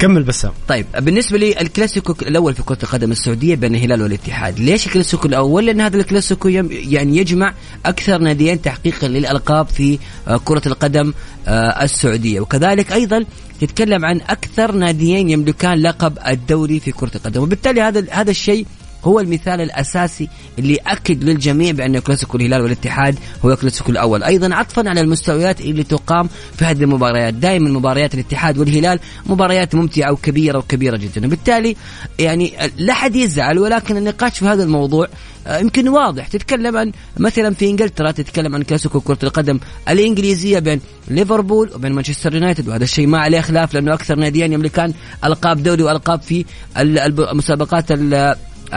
كمل بسام طيب بالنسبة لي الكلاسيكو الأول في كرة القدم السعودية بين الهلال والاتحاد ليش الكلاسيكو الأول؟ لأن هذا الكلاسيكو يعني يجمع أكثر ناديين تحقيقا للألقاب في آه، كرة القدم آه، السعودية. وكذلك أيضا تتكلم عن أكثر ناديين يملكان لقب الدوري في كرة القدم. وبالتالي هذا هذا الشيء هو المثال الأساسي اللي اكد للجميع بأن كلاسيكو الهلال والاتحاد هو كلاسيكو الأول، أيضا عطفا على المستويات اللي تقام في هذه المباريات، دائما مباريات الاتحاد والهلال مباريات ممتعة وكبيرة وكبيرة جدا، وبالتالي يعني لا حد يزعل ولكن النقاش في هذا الموضوع آه، يمكن واضح. تتكلم عن مثلا في إنجلترا تتكلم عن كلاسيكو كرة القدم الإنجليزية بين ليفربول وبين مانشستر يونايتد وهذا الشيء ما عليه خلاف لأنه أكثر ناديين يملكان ألقاب دوري وألقاب في المسابقات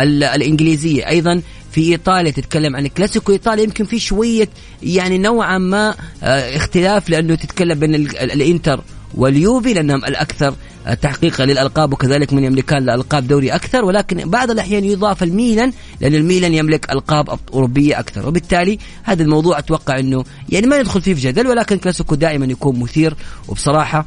الإنجليزية. أيضا في إيطاليا تتكلم عن كلاسيكو إيطاليا يمكن في شوية يعني نوعا ما آه، اختلاف لأنه تتكلم بين الإنتر واليوفي لأنهم الأكثر آه، تحقيقا للألقاب وكذلك من يملكان الالقاب دوري أكثر. ولكن بعض الأحيان يضاف الميلان لأن الميلان يملك ألقاب أوروبية أكثر. وبالتالي هذا الموضوع أتوقع إنه يعني ما ندخل فيه في جدل ولكن كلاسيكو دائما يكون مثير. وبصراحة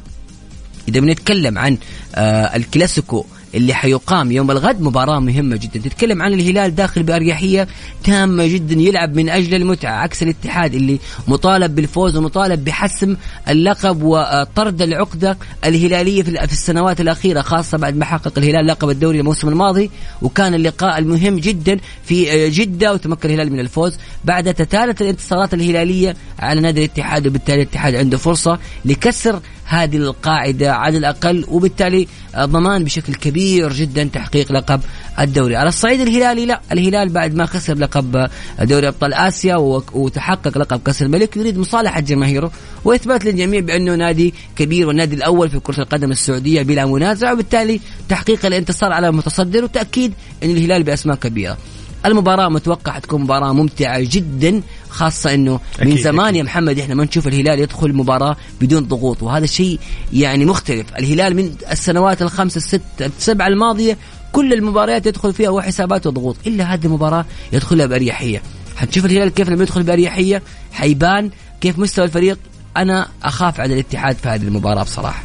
إذا بنتكلم عن آه الكلاسيكو اللي حيقام يوم الغد. مباراة مهمة جدا. تتكلم عن الهلال داخل بأريحية تامة جدا. يلعب من أجل المتعة. عكس الاتحاد اللي مطالب بالفوز ومطالب بحسم اللقب وطرد العقدة الهلالية في السنوات الأخيرة خاصة بعد ما حقق الهلال لقب الدوري الموسم الماضي. وكان اللقاء المهم جدا في جدة وتمكن الهلال من الفوز بعد تتالت الانتصارات الهلالية على نادي الاتحاد. وبالتالي الاتحاد عنده فرصة لكسر هذه القاعدة على الأقل وبالتالي ضمان بشكل كبير جدا تحقيق لقب الدوري. على الصعيد الهلالي لا الهلال بعد ما خسر لقب دوري أبطال آسيا وتحقق لقب كأس الملك يريد مصالحة جماهيره وإثبات للجميع بأنه نادي كبير والنادي الأول في كرة القدم السعودية بلا منازع وبالتالي تحقيق الانتصار على المتصدر وتأكيد أن الهلال بأسماء كبيرة. المباراة متوقع حتكون مباراة ممتعة جدا خاصة إنه من زمان أكيد. يا محمد إحنا ما نشوف الهلال يدخل مباراة بدون ضغوط وهذا الشيء يعني مختلف. الهلال من السنوات الخمس الست السبعة الماضية كل المباريات يدخل فيها وحسابات وضغوط إلا هذه المباراة يدخلها بأريحية. حتشوف الهلال كيف لما يدخل بأريحية؟ حيبان كيف مستوى الفريق؟ أنا أخاف على الاتحاد في هذه المباراة بصراحة.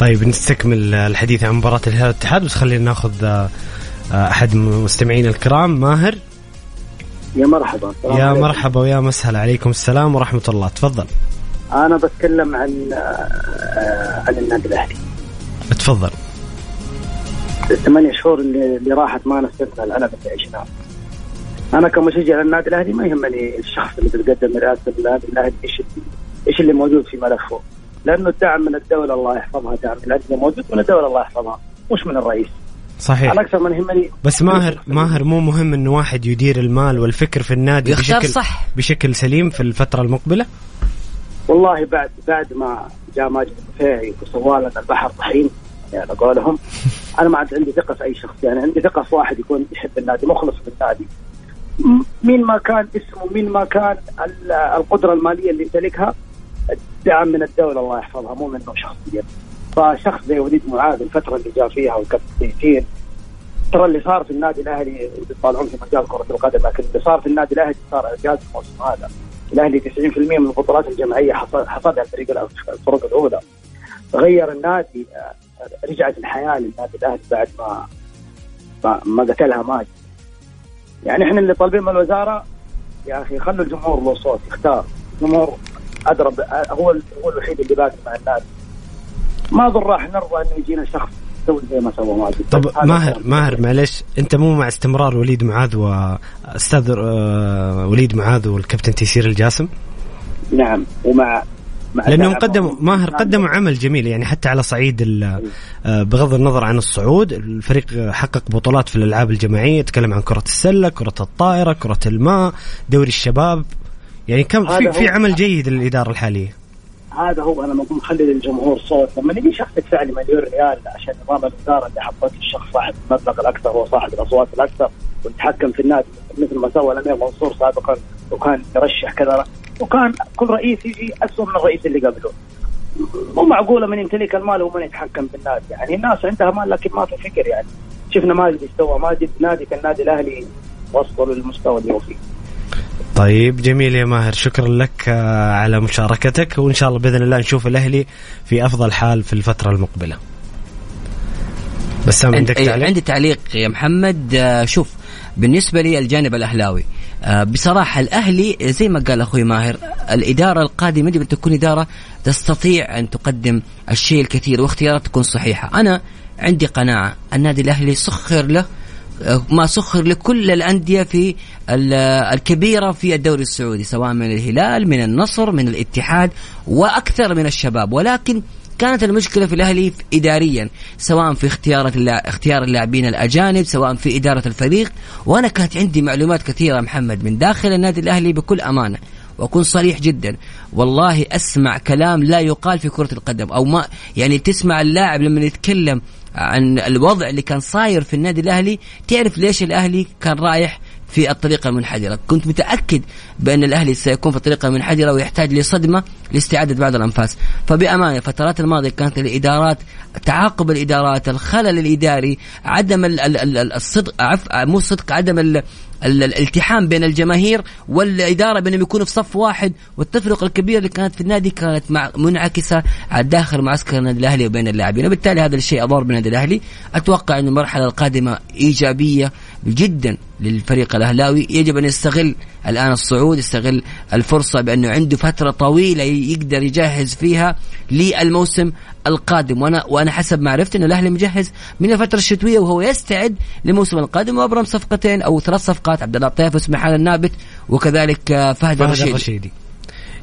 طيب نستكمل الحديث عن مباراة الهلال والاتحاد بس خلينا ناخذ آه، أحد مستمعينا الكرام. ماهر؟ يا مرحبا. يا عليكم. مرحبا ويا مسهلا. عليكم السلام ورحمة الله. تفضل. أنا بتكلم عن آه، عن النادي الأهلي. تفضل. الثمانية شهور اللي, اللي راحت ما نستنى الألم اللي عشناه. أنا كمشجع للنادي الأهلي ما يهمني الشخص اللي بيتقدم لرئاسه النادي الأهلي إيش إيش اللي موجود في ملفه. لأنه الدعم من الدولة الله يحفظها دعم من الانديه موجود من الدولة الله يحفظها مش من الرئيس. صحيح. أنا أكثر من يهمني بس ماهر ماهر مو مهم إنه واحد يدير المال والفكر في النادي بشكل صح. بشكل سليم في الفترة المقبلة؟ والله بعد بعد ما جاء ماجد الرفاعي وسوى لنا البحر طحين يعني قولهم أنا ما عاد عندي ثقة في أي شخص يعني عندي ثقة في واحد يكون يحب النادي مخلص في النادي مين ما كان اسمه مين ما كان ال- القدرة المالية اللي يمتلكها الدعم من الدولة الله يحفظها مو منه شخصيا. فشخص زي وليد معاذ الفترة اللي جاء فيها والكابتن ترى اللي صار في النادي الأهلي يطالعون في مجال كرة القدم لكن اللي صار في النادي الأهلي صار إعجاز الموسم هذا. الأهلي 90% من البطولات الجماعية حصد- حصدها الفريق الفرق الأولى. غير النادي آه، رجعت الحياة للنادي الأهلي بعد ما ما, قتلها ماجد. يعني إحنا اللي طالبين من الوزارة يا أخي خلوا الجمهور له صوت يختار الجمهور أدرى هو هو الوحيد اللي باقي مع النادي. ما ضر راح نرضى إنه يجينا شخص يسوي زي ما سوى ماجد طب ماهر. ماهر معلش أنت مو مع استمرار وليد معاذ واستاذ آه، وليد معاذ والكابتن تيسير الجاسم نعم ومع مع لأنهم قدموا ماهر قدموا عمل جميل يعني حتى على صعيد آه، بغض النظر عن الصعود الفريق حقق بطولات في الألعاب الجماعية تكلم عن كرة السلة كرة الطائرة كرة الماء دوري الشباب يعني كم في في. عمل جيد للإدارة الحالية هذا هو أنا بقول خلي للجمهور صوت. لما يجي شخص يدفع لي مليون ريال عشان نظام الإدارة اللي حطت الشخص صاحب المبلغ الأكثر هو صاحب الأصوات الأكثر ويتحكم في النادي. مثل ما سوى الامير منصور سابقا وكان يرشح كذا. وكان كل رئيس يجي اسوء من الرئيس اللي قبله. مو معقولة من يمتلك المال ومن يتحكم بالنادي يعني الناس عندها مال لكن ما في فكر يعني. شفنا ماجد استوى ماجد نادي كالنادي الأهلي. وصلوا للمستوى اللي هو فيه. طيب جميل يا ماهر شكرا لك آه، على مشاركتك وإن شاء الله بإذن الله نشوف الأهلي في أفضل حال في الفترة المقبلة. بسام عندك عند- تعليق؟ عندي تعليق يا محمد. آه، شوف بالنسبة لي الجانب الأهلاوي آه، بصراحة الأهلي زي ما قال أخوي ماهر الإدارة القادمة يجب أن تكون إدارة تستطيع أن تقدم الشيء الكثير واختيارات تكون صحيحة. أنا عندي قناعة النادي الأهلي سخر له ما سخر لكل الأندية في ال- الكبيرة في الدوري السعودي سواء من الهلال من النصر من الاتحاد وأكثر من الشباب ولكن كانت المشكلة في الأهلي اداريا سواء في اختيار. اختيار اللاعبين الأجانب سواء في إدارة الفريق وأنا كانت عندي معلومات كثيرة محمد من داخل النادي الأهلي بكل أمانة وأكون صريح جدا والله أسمع كلام لا يقال في كرة القدم أو ما يعني تسمع اللاعب لما يتكلم عن الوضع اللي كان صاير في النادي الأهلي تعرف ليش الأهلي كان رايح في الطريقة المنحدرة. كنت متأكد بأن الأهلي سيكون في الطريقة المنحدرة ويحتاج لصدمة لاستعادة بعض الأنفاس. فبأمانة الفترات الماضية كانت الإدارات تعاقب الإدارات الخلل الإداري عدم ال- ال- ال- الصدق عف مو الصدق عدم الالتحام بين الجماهير والإدارة بأنهم يكونوا في صف واحد والتفرقة الكبيرة اللي كانت في النادي كانت مع منعكسة على داخل معسكر النادي الأهلي وبين اللاعبين. وبالتالي هذا الشيء أضر بالنادي الأهلي. أتوقع أن المرحلة القادمة إيجابية جدا للفريق الأهلاوي. يجب أن يستغل الآن الصعود يستغل الفرصة بأنه عنده فترة طويلة يقدر يجهز فيها للموسم القادم. وأنا وأنا حسب معرفتي انه الأهلي مجهز من الفترة الشتوية وهو يستعد للموسم القادم وأبرم صفقتين أو ثلاث صفقات. عبد الله الطيف واسماعيل النابت وكذلك آه، فهد الرشيدي.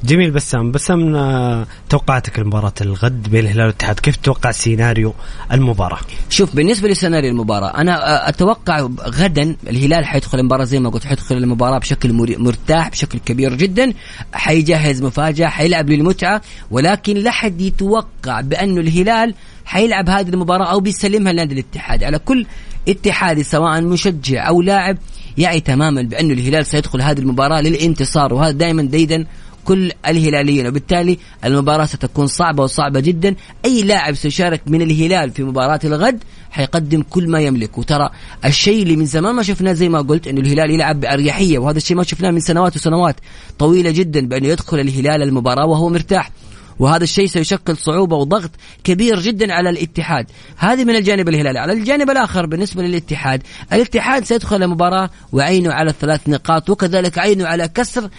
جميل بسام. بسام آه، توقعاتك لمباراة الغد بين الهلال والاتحاد. كيف تتوقع سيناريو المباراة؟ شوف بالنسبة لسيناريو المباراة أنا آه، أتوقع غدا الهلال حيدخل المباراة زي ما قلت حيدخل المباراة بشكل مرتاح بشكل كبير جدا. حيجهز مفاجأة حيلعب للمتعة ولكن لا يتوقع بانه الهلال حيلعب هذه المباراة أو بيسلمها لنادي الاتحاد. على كل اتحادي سواء مشجع أو لاعب يعي تماما بأنه الهلال سيدخل هذه المباراة للانتصار وهذا دائما ديدا كل الهلاليين وبالتالي المباراة ستكون صعبة وصعبة جدا. أي لاعب سيشارك من الهلال في مباراة الغد حيقدم كل ما يملك. وترى الشيء اللي من زمان ما شفناه زي ما قلت إنه الهلال يلعب بأريحية وهذا الشيء ما شفناه من سنوات وسنوات طويلة جدا بانه يدخل الهلال المباراة وهو مرتاح. وهذا الشيء سيشكل صعوبة وضغط كبير جدا على الاتحاد. هذه من الجانب الهلالي على الجانب الآخر بالنسبة للاتحاد الاتحاد سيدخل المباراة وعينه على الثلاث نقاط وكذلك عينه على كسر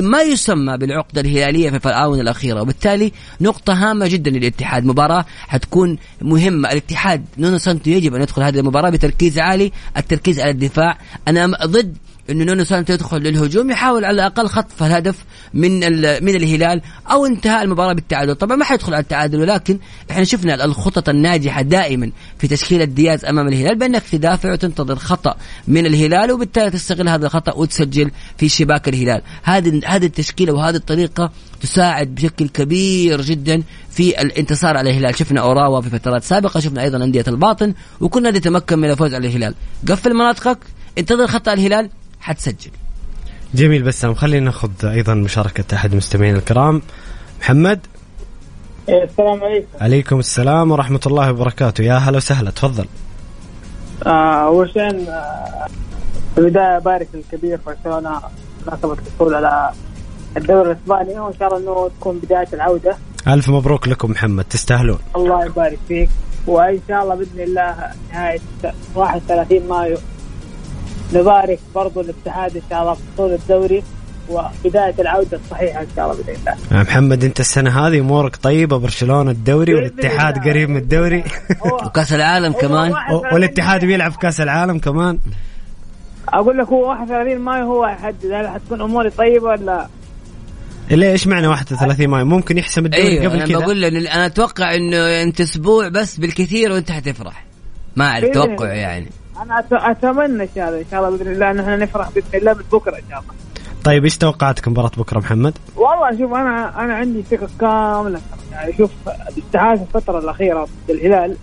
ما يسمى بالعقدة الهلالية في الآونة الأخيرة وبالتالي نقطة هامة جدا للاتحاد. مباراة حتكون مهمة. الاتحاد نونو سانتو يجب أن يدخل هذه المباراة بتركيز عالي التركيز على الدفاع. أنا ضد انه نونو سانتو يدخل للهجوم يحاول على الأقل خطف الهدف من من الهلال أو انتهاء المباراة بالتعادل. طبعا ما حيدخل على التعادل ولكن إحنا شفنا الخطط الناجحة دائما في تشكيلة دياز أمام الهلال بأنك تدافع وتنتظر خطأ من الهلال وبالتالي تستغل هذا الخطأ وتسجل في شباك الهلال. هذه هذه التشكيلة وهذه الطريقة تساعد بشكل كبير جدا في الانتصار على الهلال. شفنا أوراوا في فترات سابقة شفنا أيضا أندية الباطن وكنا نتمكن من الفوز على الهلال. قفل مناطقك انتظر خطأ الهلال حتسجل. جميل بسام خلينا ناخذ أيضا مشاركة أحد المستمعين الكرام. محمد؟ إيه، السلام عليكم. عليكم السلام ورحمة الله وبركاته. يا هلا وسهلا تفضل. آه، أول شيء آه، في البداية ابارك الكبير برشلونه مناسبه الحصول على الدوري الإسباني. وان شاء الله إنه تكون بداية العودة. ألف مبروك لكم محمد تستاهلون. الله يبارك فيك. وإن شاء الله بإذن الله نهاية 31 مايو نبارك برضو الاتحاد إن شاء الله بطول الدوري وبداية العودة الصحيحة إن شاء الله بإذن الله. محمد أنت السنة هذه أمورك طيبة برشلونة الدوري والاتحاد قريب من الدوري. وكأس العالم كمان. والاتحاد بيلعب كأس العالم كمان. أقول لك هو 31 مايو هو يحدد هل حتكون أموري طيبة ولا؟ ليه إيش معنى 31 مايو ممكن يحسم الدوري أيوه قبل كذا. أنا بقول أنا أتوقع إنه أنت أسبوع بس بالكثير وأنت حتفرح. ما أعرف. توقع يعني. أنا أتمنى إن شاء الله إن شاء الله بإذن الله إن إحنا نفرح باذن الله من بكرة إن شاء الله. طيب إيش توقعاتك مباراة بكرة محمد؟ والله شوف أنا أنا عندي ثقة كاملة. يعني شوف الاتحاد في الفترة الأخيرة ضد الهلال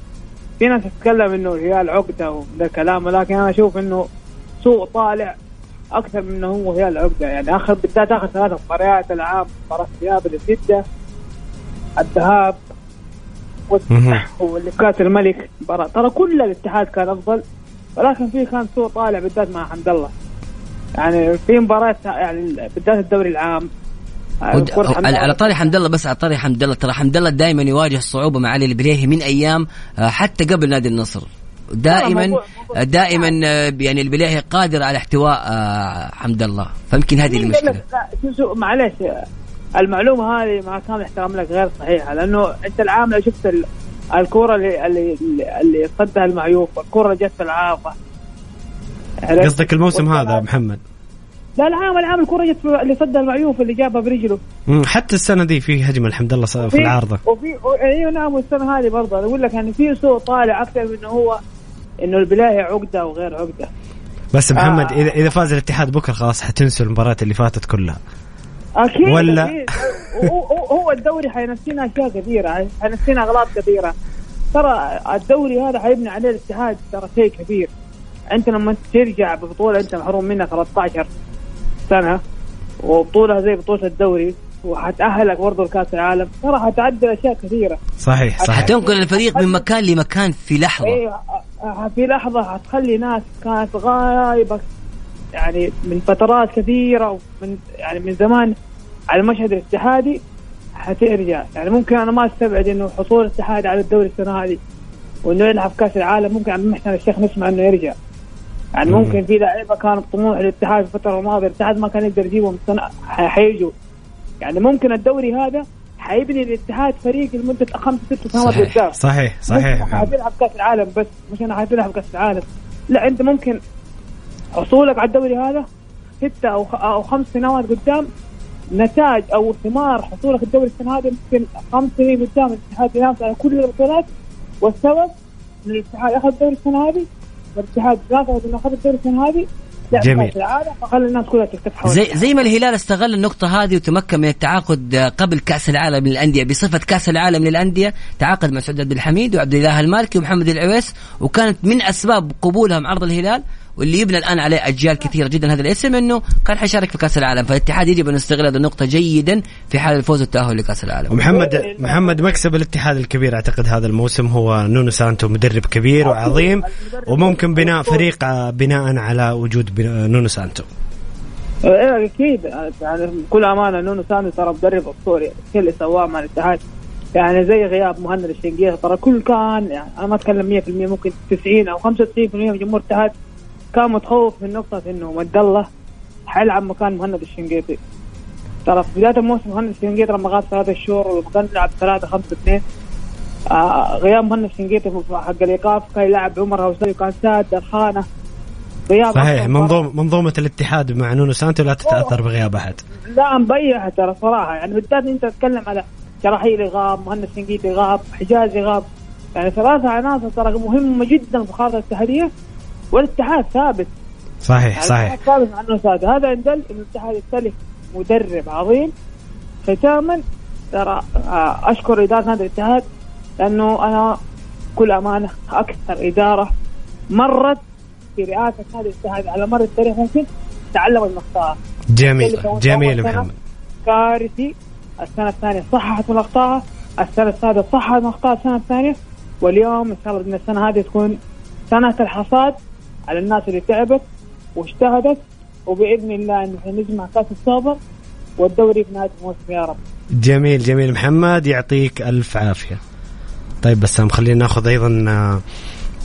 في ناس تتكلم إنه الهلال عقدة وده كلام ولكن أنا أشوف إنه سوء طالع أكثر من إنه هو هلال عقدة. يعني اخر بالذات آخر ثلاث مباريات العام مباراة الذهاب لجدة الذهاب واللي كاس الملك ترى كل الاتحاد كان أفضل. ولكن في كان سوء طالع بالذات مع حمد الله. يعني في مباراة يعني بالذات الدوري العام. على طاري حمد الله بس على طاري حمد الله. ترى حمد الله دائما يواجه صعوبة مع علي البريهي من أيام آه، حتى قبل نادي النصر. دائما دائما آه، يعني البليهي قادر على احتواء آه، حمد الله. فيمكن هذه المشكلة. معلش المعلومة هذه مع كامل احترام لك غير صحيحة لأنه أنت العام لو شفت الكوره اللي اللي اللي صدها المعيوف الكوره اللي جت في العارضة. قصدك الموسم هذا محمد؟ لا العام العام الكرة جت اللي صدها المعيوف اللي جابها برجله. حتى السنة دي في هجمة الحمد لله في العارضة. وفي أيوه نعم والسنة هذه برضه. أقول لك يعني في سوء طالع أكثر من إنه هو إنه البلاهي عقدة وغير عقدة. بس محمد آه. اذا إذا فاز الاتحاد بكرة خلاص حتنسوا المباريات اللي فاتت كلها. أكيد ولا أكيد. هو الدوري حينسينا أشياء كثيره حينسينا أغلاط كثيره ترى الدوري هذا حيبني عليه الاتحاد ترى شيء كبير. أنت لما ترجع ببطولة أنت محروم منها 13 سنة وبطولة زي بطولة الدوري وحتأهلك برضه لكأس العالم. ترى حتعدل أشياء كثيرة. صحيح صحيح. حتنقل الفريق من مكان لمكان في لحظة. أيوه في لحظة حتخلي ناس كانت غايبة. يعني من فترات كثيرة ومن يعني من زمان على المشهد الاتحادي حترجع. يعني ممكن أنا ما أستبعد إنه حصول الاتحاد على الدوري السنة هذه وإنه يلعب كأس العالم ممكن عبد المحسن الشيخ نسمع إنه يرجع. يعني ممكن في لعيبة كانت طموح الاتحاد في الفترة الماضية الاتحاد ما كان يقدر يجيبهم السنة حيجوا. يعني ممكن الدوري هذا حيبني الاتحاد فريق لمدة خمس ست سنوات قدام. صحيح صحيح. حتلعب كأس العالم بس مش أنا حتلعب كأس العالم. لا أنت ممكن حصولك على الدوري هذا ستة أو أو خمس سنوات قدام نتاج أو ثمار حصولك الدوري السنة هذه ممكن خمس سنين قدام الاتحاد ينافس على كل البطولات. والسبب إن الاتحاد أخذ الدوري السنة هذه والاتحاد رافض إنه أخذ الدوري السنة هذه. جميل. فخلى الناس كلها تلتف زي زي ما الهلال استغل النقطة هذه وتمكن من التعاقد قبل كأس العالم للأندية بصفة كأس العالم للأندية تعاقد مع سعود عبد الحميد وعبد الله المالكي ومحمد العويس وكانت من أسباب قبولهم عرض الهلال. واللي يبنى الآن عليه أجيال كثيرة جدا. هذا الاسم إنه كان حيشارك في كأس العالم. فالاتحاد يجب أن يستغل هذه النقطة جيدا في حال الفوز والتأهل لكأس العالم. ومحمد محمد مكسب الاتحاد الكبير أعتقد هذا الموسم هو نونو سانتو مدرب كبير وعظيم وممكن بناء فريق بناء على وجود نونو سانتو. إيه أكيد. يعني بكل أمانة نونو سانتو ترى مدرب أسطوري. الشيء اللي سواه مع الاتحاد. يعني زي غياب مهند الشنقيطي ترى كل كان يعني أنا ما أتكلم 100% ممكن 90 أو 95% من جمهور الاتحاد كان متخوف من نقطة إنه مد الله حيلعب مكان مهند الشنقيطي. ترى في بداية الموسم مهند الشنقيطي لما غاب ثلاثة شهور ولما كان يلعب ثلاثة خمسة اثنين آه غياب مهند الشنقيطي في حق الإيقاف كان يلعب عمر هوسري وكان ساد الخانه غياب صحيح أصلاً منظومه منظومة الاتحاد مع نونو سانتو لا تتأثر بغياب أحد. لا مبيع ترى صراحة. يعني بالذات إنت تتكلم على شراحيلي غاب مهند سنقيتي غاب حجازي غاب. يعني ثلاثة عناصر ترى مهمة جدا في الخارطة الاتحادية والاتحاد ثابت. صحيح يعني صحيح. ثابت إنه ثابت. هذا يدل إن الاتحاد يستلف مدرب عظيم. ختاما ترى آه، أشكر إدارة نادي الاتحاد لأنه أنا كل أمانة أكثر إدارة مرت في رئاسه نادي الاتحاد على مر التاريخ ممكن من اخطائها جميل جميل محمد. كارثي السنة الثانية صححت من أخطائها السنة الثالثة صححت من أخطاء السنة الثانية واليوم إن شاء الله بإن السنة هذه تكون سنة الحصاد. على الناس اللي تعبت واجتهدت وبإذن الله إنه نجمع كأس السوبر والدوري في نهاية الموسم. يا رب. جميل جميل. محمد يعطيك ألف عافية. طيب بسام خلينا ناخذ أيضا آه،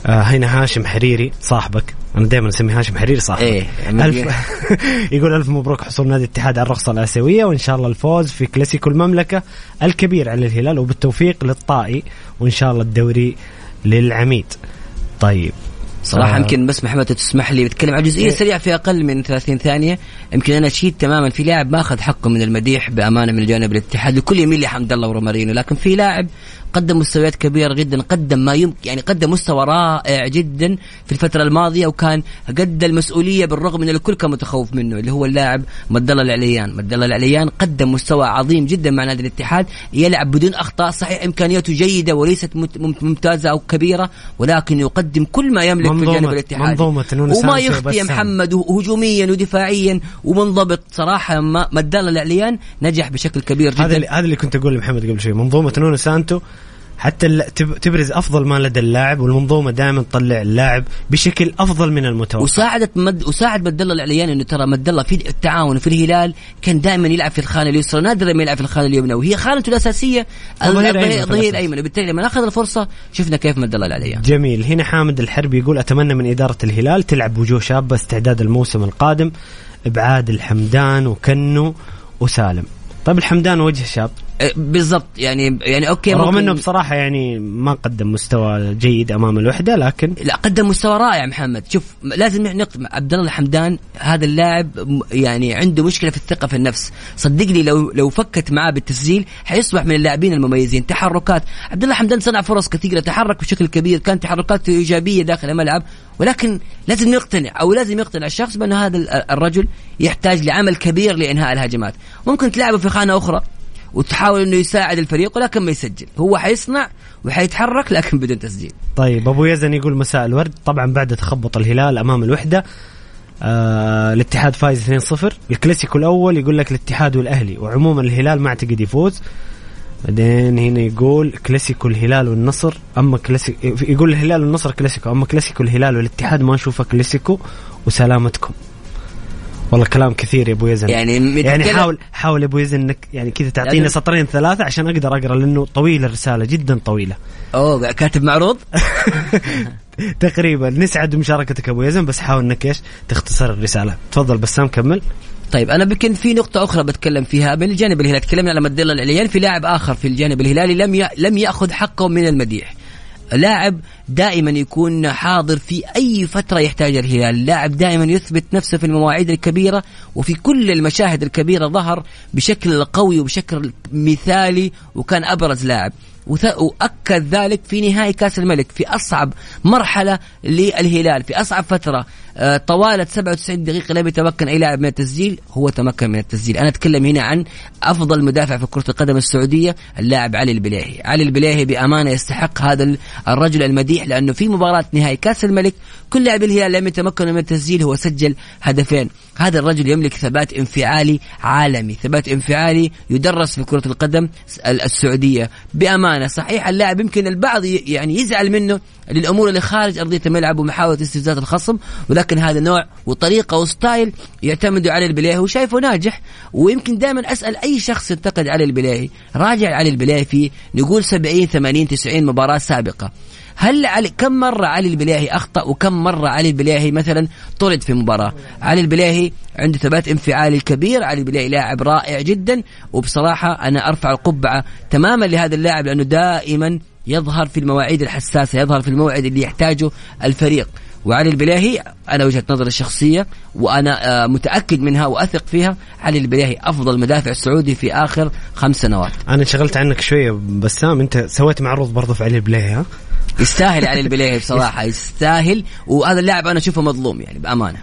آه، هنا هاشم حريري صاحبك. أنا دائما اسمي هاشم حريري صاحبك. إيه، ألف يقول ألف مبروك حصول نادي الاتحاد على الرخصة الآسيوية وإن شاء الله الفوز في كلاسيكو المملكة الكبير على الهلال وبالتوفيق للطائي وإن شاء الله الدوري للعميد. طيب. صراحة آه. يمكن بس محمد تسمح لي بتكلم عن جزئية سريعة في أقل من 30 ثانية يمكن أنا أشيد تماما في لاعب ما أخذ حقه من المديح بأمانة من جانب الاتحاد الكل يميل لحمد الله ورومارينو لكن في لاعب قدم مستويات كبيرة جدا قدم ما يمكن يعني قدم مستوى رائع جدا في الفترة الماضية وكان قد المسؤولية بالرغم من الكل كان متخوف منه اللي هو اللاعب مد الله العليان مد الله العليان قدم مستوى عظيم جدا مع نادي الاتحاد يلعب بدون أخطاء صحيح إمكانياته جيدة وليست مت- مم- ممتازة أو كبيرة ولكن يقدم كل ما يملك في منظومة- الجانب الاتحادي. منظومة نونو وما يخطي. محمد هجوميا ودفاعيا ومنضبط صراحة ما مد الله العليان نجح بشكل كبير جدا. هذا اللي كنت أقول لمحمد قبل شوي. منظومة نونو سانتو حتى تبرز أفضل ما لدى اللاعب والمنظومة دائما تطلع اللاعب بشكل أفضل من المتوقع وساعدت مد وساعد مد الله العليان إنه ترى مد الله في التعاون في الهلال كان دائما يلعب في الخانة اليسرى. نادرا ما يلعب في الخانة اليمنى. وهي خانته الأساسية الظهير. الايمن وبالتالي لما اخذ الفرصة شفنا كيف مد الله العليان جميل. هنا حامد الحربي يقول أتمنى من إدارة الهلال تلعب وجوه شابة استعداد الموسم القادم ابعاد الحمدان وكنو وسالم. طيب الحمدان وجه شاب. بالضبط. يعني يعني أوكي رغم إنه بصراحة يعني ما قدم مستوى جيد أمام الوحدة لكن لا قدم مستوى رائع محمد. شوف لازم نقطع عبد الله الحمدان هذا اللاعب يعني عنده مشكلة في الثقة في النفس. صدقني لو لو فكت معاه بالتسجيل حيصبح من اللاعبين المميزين. تحركات. عبد الله الحمدان صنع فرص كثيرة تحرك بشكل كبير. كان تحركات إيجابية داخل الملعب. ولكن لازم نقتنع أو لازم يقتنع الشخص بأن هذا ال- الرجل يحتاج لعمل كبير لإنهاء الهجمات. ممكن تلعبه في خانة أخرى. وتحاول إنه يساعد الفريق ولكن ما يسجل. هو حيصنع وحيتحرك لكن بدون تسجيل. طيب أبو يزن يقول مساء الورد. طبعا بعد تخبط الهلال أمام الوحدة آه الاتحاد فايز 2-0 الكلاسيكو الأول يقول لك الاتحاد والأهلي وعموما الهلال ما اعتقد يفوز. بعدين هنا يقول كلاسيكو الهلال والنصر أما كلاسيكو يقول الهلال والنصر كلاسيكو أما كلاسيكو الهلال والاتحاد ما أشوفه كلاسيكو وسلامتكم. والله كلام كثير يا أبو يزن. يعني يعني حاول حاول يا أبو يزن إنك يعني كذا تعطيني لازم- سطرين ثلاثة عشان أقدر أقرأ لأنه طويله الرسالة جدا طويلة. أوه كاتب معروض؟ تقريبا. نسعد بمشاركتك أبو يزن بس حاول إنك إيش؟ تختصر الرسالة. تفضل بسام كمل. طيب أنا يمكن في نقطة أخرى بتكلم فيها. من الجانب الهلالي تكلمنا على مد الله العليان في لاعب آخر في الجانب الهلالي لم ي... لم يأخذ حقه من المديح. لاعب دائما يكون حاضر في أي فترة يحتاجها الهلال، لاعب دائما يثبت نفسه في المواعيد الكبيرة وفي كل المشاهد الكبيرة ظهر بشكل قوي وبشكل مثالي وكان أبرز لاعب. واكد ذلك في نهائي كأس الملك في أصعب مرحلة للهلال في أصعب فترة. آه، طوالة 97 دقيقة لم يتمكن أي لاعب من التسجيل هو تمكن من التسجيل. أنا أتكلم هنا عن أفضل مدافع في كرة القدم السعودية اللاعب علي البليهي. علي البليهي بأمانة يستحق هذا ال- الرجل المديح لأنه في مباراة نهائي كأس الملك كل لاعب الهلال لم يتمكن من التسجيل هو سجل هدفين. هذا الرجل يملك ثبات انفعالي عالمي. ثبات انفعالي يدرس في كرة القدم ال- السعودية. بأمانة صحيح اللاعب يمكن البعض يعني يزعل منه للأمور اللي خارج أرضية الملعب ومحاولة استفزاز الخصم ولكن هذا نوع وطريقة وستايل يعتمدوا على البلاهي وشايفه ناجح. ويمكن دائما أسأل أي شخص ينتقد علي البلاهي راجع علي البلاهي في نقول 70 80 90 مباراة سابقة. هل علي كم مرة علي البلاهي أخطأ وكم مرة علي البلاهي مثلا طرد في مباراة؟ علي البلاهي عنده ثبات انفعالي كبير علي البلاهي لاعب رائع جدا وبصراحة أنا أرفع القبعة تماما لهذا اللاعب لأنه دائما يظهر في المواعيد الحساسة يظهر في الموعد اللي يحتاجه الفريق. وعلي البليهي أنا وجهة نظري الشخصية وأنا آه، متأكد منها وأثق فيها علي البليهي أفضل مدافع سعودي في آخر خمس سنوات. أنا انشغلت عنك شوية بسام أنت سويت معروض برضه في علي البليهي ها؟ يستاهل علي البليهي بصراحة يستاهل. وهذا اللاعب أنا أشوفه مظلوم يعني بأمانة.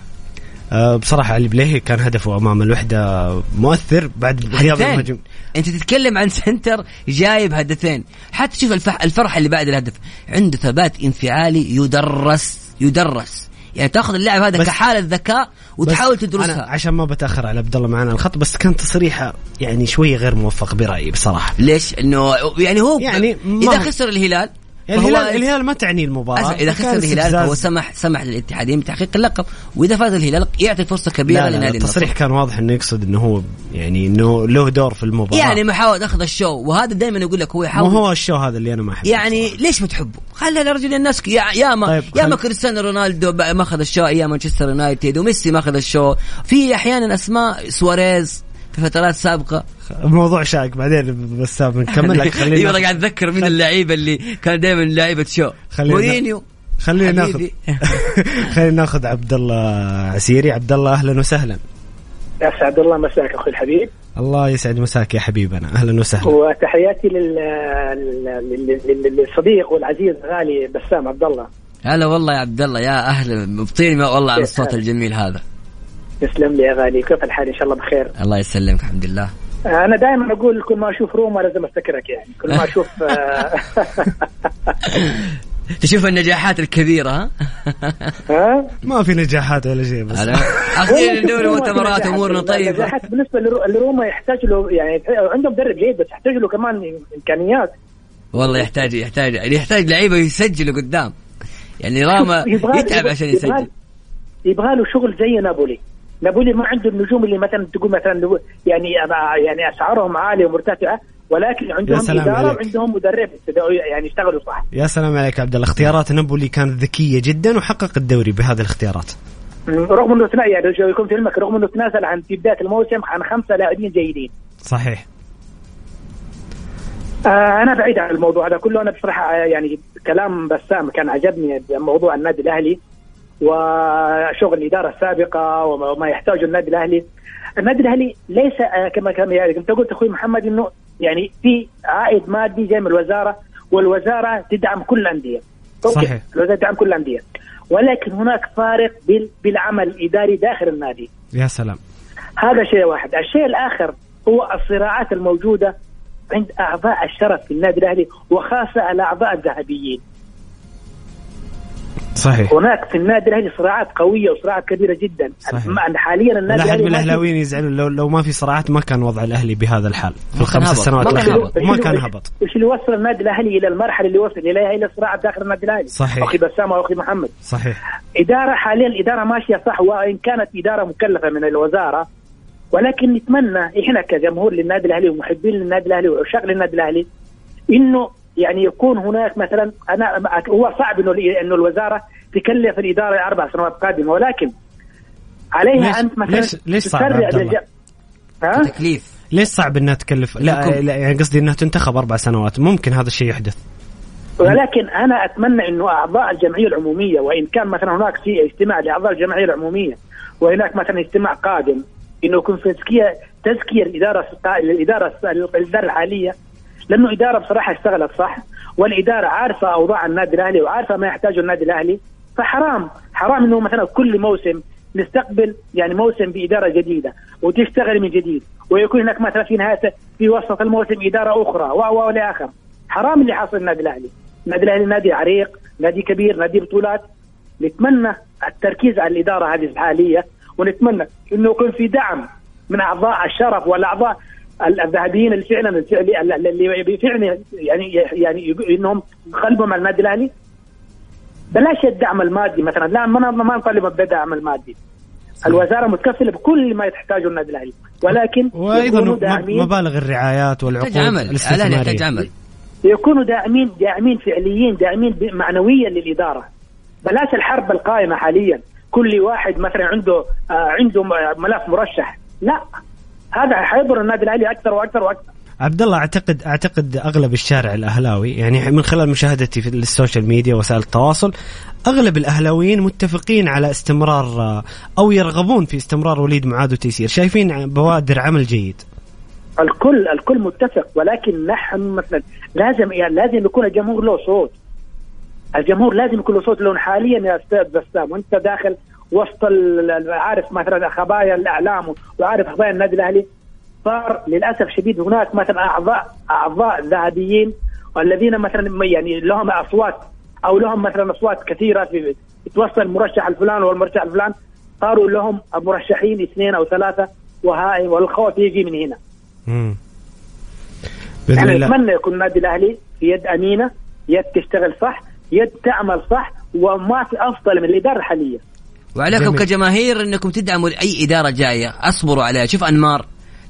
أه بصراحة علي البليهي كان هدفه أمام الوحدة مؤثر بعد غياب المهاجم. أنت تتكلم عن center جايب هدفين. حتى شوف الفر- الفرحة اللي بعد الهدف. عنده ثبات انفعالي يدرس يدرس. يعني تأخذ اللاعب هذا كحالة ذكاء وتحاول بس أنا تدرسها عشان ما بتأخر على عبد الله معنا الخط بس كان تصريحة يعني شوية غير موفق برأيي بصراحة. ليش؟ إنه يعني هو يعني إذا خسر الهلال يعني الهلال الهلال ما تعني المباراة. إذا خسر الهلال. فهو سمح سمح للاتحاديين بتحقيق اللقب. وإذا فاز الهلال يعطي فرصة كبيرة لنادي التصريح كان واضح إنه يقصد إنه هو يعني إنه له دور في المباراة. يعني محاولة أخذ ال show. وهذا دائما يقول لك هو يحاول. هو ال show هذا اللي أنا ما أحبه يعني بصراحة. ليش بتحبه؟ خلي يا رجل الناس يا يا ما طيب، يا ما خل- كريستيانو رونالدو ما أخذ ال show. أيام مانشستر يونايتد. وميسي ما أخذ ال show. في أحيانا أسماء سواريز في فترات سابقة. الموضوع شائك بعدين بس نكمل لك أيوه خلينا قاعد أتذكر من اللعيبه اللي كان دائما لعيبة show؟ مورينيو. خلينا ناخذ. خلينا ناخذ عبد الله عسيري. عبد الله أهلا وسهلا. اسعد الله مساك أخوي الحبيب. الله يسعد مساك يا حبيبنا. أهلا وسهلا. وتحياتي لل... لل... لل... للصديق والعزيز الغالي بسام عبد الله هلا والله يا عبد الله يا أهلا. مبطيني والله على الصوت الجميل هذا. تسلم لي يا غالي. كيف الحال؟ إن شاء الله بخير. الله يسلمك الحمد لله. أنا دائما أقول كل ما أشوف روما لازم أفتكرك يعني. كل ما أشوف آه، تشوف النجاحات الكبيرة ها؟ ها؟ ما في نجاحات ولا شيء بس. أخيرا ندور روما مؤتمرات. أمورنا طيبه نجاحات بالنسبة لرو- لروما يحتاج له يعني عندهم مدرب جيد بس يحتاج له كمان إمكانيات. والله يحتاج يحتاج يحتاج لعيبة يسجلوا قدام. يعني راما يتعب عشان يبغى- يسجل. يبغى له شغل زي نابولي. نابولي ما عنده النجوم اللي مثلا تقول مثلا يعني يعني أسعارهم عالية ومرتفعة ولكن عندهم سلام إدارة عليك. وعندهم مدرب يعني يشتغلوا صح. يا سلام عليك عبد الله. اختيارات نابولي كانت ذكية جدا وحقق الدوري بهذه الاختيارات. رغم إنه تنا- يعني يكون في علمك رغم إنه تنازل عن في بداية الموسم عن خمسة لاعبين جيدين. صحيح. آه أنا بعيد عن الموضوع هذا كله. أنا بصراحة آه، يعني كلام بسام كان عجبني موضوع النادي الأهلي. وشغل الإدارة السابقة وما يحتاجه النادي الأهلي. النادي الأهلي ليس آه، كما كان يعني انت قلت أخوي محمد إنه يعني في عائد مادي جاي من الوزارة والوزارة تدعم كل الأندية. صحيح. الوزارة تدعم كل الأندية. ولكن هناك فارق بال- بالعمل الاداري داخل النادي. يا سلام. هذا شيء واحد. الشيء الآخر هو الصراعات الموجودة عند أعضاء الشرف في النادي الأهلي وخاصة الأعضاء الذهبيين. صحيح. هناك في النادي الأهلي صراعات قوية وصراعات كبيرة جدا. صحيح. حاليا النادي لا أحد الأهلي من ما الأهلاويين يزعلون لو لو ما في صراعات ما كان وضع الأهلي بهذا الحال. في الخمس. سنوات ما كان الأخيرة. إيش- كان هبط. إيش اللي وصل النادي الأهلي إلى المرحلة اللي وصل إليها؟ إلى صراعات داخل النادي الأهلي. صحيح. أخي بسام واخي محمد. صحيح. إدارة حاليا الاداره ماشية صح وإن كانت إدارة مكلفة من الوزارة ولكن نتمنى إحنا كجمهور للنادي الأهلي ومحبين للنادي الأهلي وعشاق للنادي الأهلي إنه يعني يكون هناك مثلا أنا هو صعب إنه إنه الوزارة تكلف الإدارة أربع سنوات قادمة ولكن عليها ليش- انت مثلا ليش- ليش صعب ها؟ تكليف ليش صعب إنها تكلف لا. لا يعني قصدي إنها تنتخب أربع سنوات ممكن هذا الشيء يحدث ولكن أنا أتمنى إنه أعضاء الجمعية العمومية وإن كان مثلا هناك في اجتماع لأعضاء الجمعية العمومية وهناك مثلا اجتماع قادم إنه يكون في تزكيه تزكية الإدارة الإدارة الإدارة الحالية لأنه إدارة بصراحة اشتغلت صح والإدارة عارفة أوضاع النادي الأهلي وعارفة ما يحتاجه النادي الأهلي فحرام حرام إنه مثلا كل موسم نستقبل يعني موسم بإدارة جديدة وتشتغل من جديد ويكون هناك مثلا في نهاية في وسط الموسم إدارة أخرى و إلى آخر. حرام اللي حاصل النادي الأهلي. النادي الأهلي نادي عريق نادي كبير نادي بطولات. نتمنى التركيز على الإدارة هذه الحالية ونتمنى إنه يكون في دعم من أعضاء الشرف والأعضاء الذهبيين اللي فعلا اللي فعلا يعني يعني إنهم قلبهم على النادي الأهلي. بلاش الدعم المادي مثلا. لا ما ما نطالب بالدعم المادي. الوزارة متكفلة بكل ما يحتاجه النادي الأهلي. ولكن وأيضا مبالغ الرعايات والعقود الاستثمارية. عمل يكونوا داعمين داعمين فعليين داعمين معنويا للإدارة. بلاش الحرب القائمة حاليا. كل واحد مثلا عنده آه عنده ملف مرشح. لا. هذا حيضر النادي الأهلي أكثر وأكثر وأكثر. عبد الله اعتقد أعتقد أغلب الشارع الأهلاوي يعني من خلال مشاهدتي في ال social media وسائل التواصل أغلب الأهلاويين متفقين على استمرار آه، أو يرغبون في استمرار وليد معاذ وتيسير. شايفين بوادر عمل جيد؟ الكل الكل متفق ولكن نحن مثلا لازم يعني لازم يكون الجمهور له صوت. الجمهور لازم يكون له صوت لون حاليا يا أستاذ بسام وأنت داخل وسط عارف مثلا خبايا الإعلام وعارف خبايا النادي الأهلي صار للأسف شديد هناك مثلا اعضاء أعضاء ذهبيين والذين مثلا يعني لهم أصوات أو لهم مثلا أصوات كثيرة في توصل المرشح الفلان والمرشح الفلان صاروا لهم مرشحين اثنين أو ثلاثة وهاي والخوف يجي من هنا. امم يعني نتمنى يكون النادي الأهلي في يد أمينة يد تشتغل صح يد تعمل صح وما في أفضل من الإدارة الحالية. وعليكم جميل. كجماهير إنكم تدعموا أي إدارة جاية. أصبروا عليها. شوف أنمار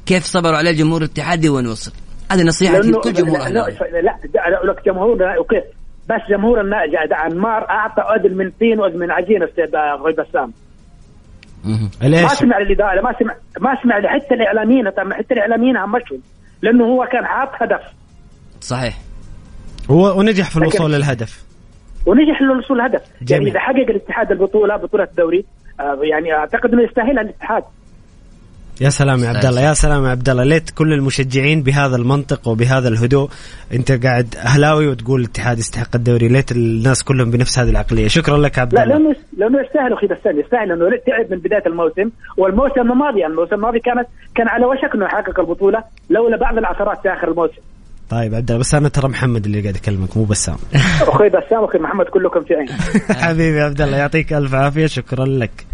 كيف صبروا عليه الجمهور الاتحادي وين وصل هذه نصيحة لكل جمهور لا, لا, لا, لا لك جمهور وكيف بس جمهور أنمار أعطى اذن من طين واذن من عجين أستاذ بسام ما سمع الاداره ما سمع ما سمع حتى الإعلاميين حتى الإعلاميين همشهم لأنه هو كان حاط هدف. صحيح. هو ونجح في الوصول للهدف. ونجح للوصول للهدف. يعني إذا حقق الاتحاد البطولة بطولة الدوري آه يعني أعتقد إنه يستاهلها الاتحاد. يا سلام يا عبد الله يا سلام يا عبد الله. ليت كل المشجعين بهذا المنطق وبهذا الهدوء. أنت قاعد أهلاوي وتقول الاتحاد يستحق الدوري. ليت الناس كلهم بنفس هذه العقلية. شكرا لك عبد الله. لا لأنه لأنه يستاهل أخي بسام يستاهل إنه تعب من بداية الموسم. والموسم الماضي يعني الموسم الماضي كانت كان على وشك إنه يحقق البطولة لولا بعض العثرات في آخر الموسم. طيب عبد الله بس أنا ترى محمد اللي قاعد اكلمك مو بسام. أخوي بسام أخوي محمد كلكم في عين. حبيبي عبد الله يعطيك ألف عافية شكرا لك.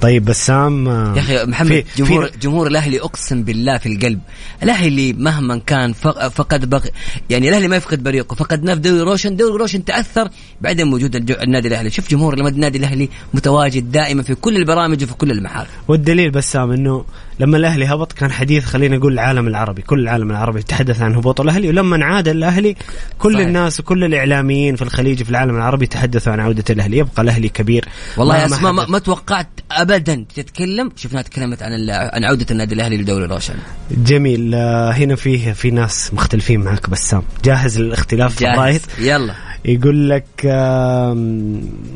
طيب بسام يا أخي محمد في جمهور في جمهور الأهلي أقسم بالله في القلب. الأهلي مهما كان فقد بق يعني الأهلي ما يفقد بريقه فقدناه في دوري روشن. دوري روشن تأثر بعدم وجود النادي الأهلي. شوف جمهور النادي الأهلي متواجد دائما في كل البرامج وفي كل المحافل والدليل بسام إنه لما الأهلي هبط كان حديث خلينا نقول العالم العربي كل العالم العربي يتحدث عن هبوط الأهلي ولما عاد الأهلي كل صحيح. الناس وكل الإعلاميين في الخليج في العالم العربي يتحدثوا عن عودة الأهلي. يبقى الأهلي كبير. والله يا أسماء ما, ما توقعت ابدا تتكلم. شفناها تكلمت عن عن عودة النادي الأهلي لدوري روشن جميل. آه، هنا في في ناس مختلفين معك بسام. جاهز للاختلاف جاهز. في يلا. يقول لك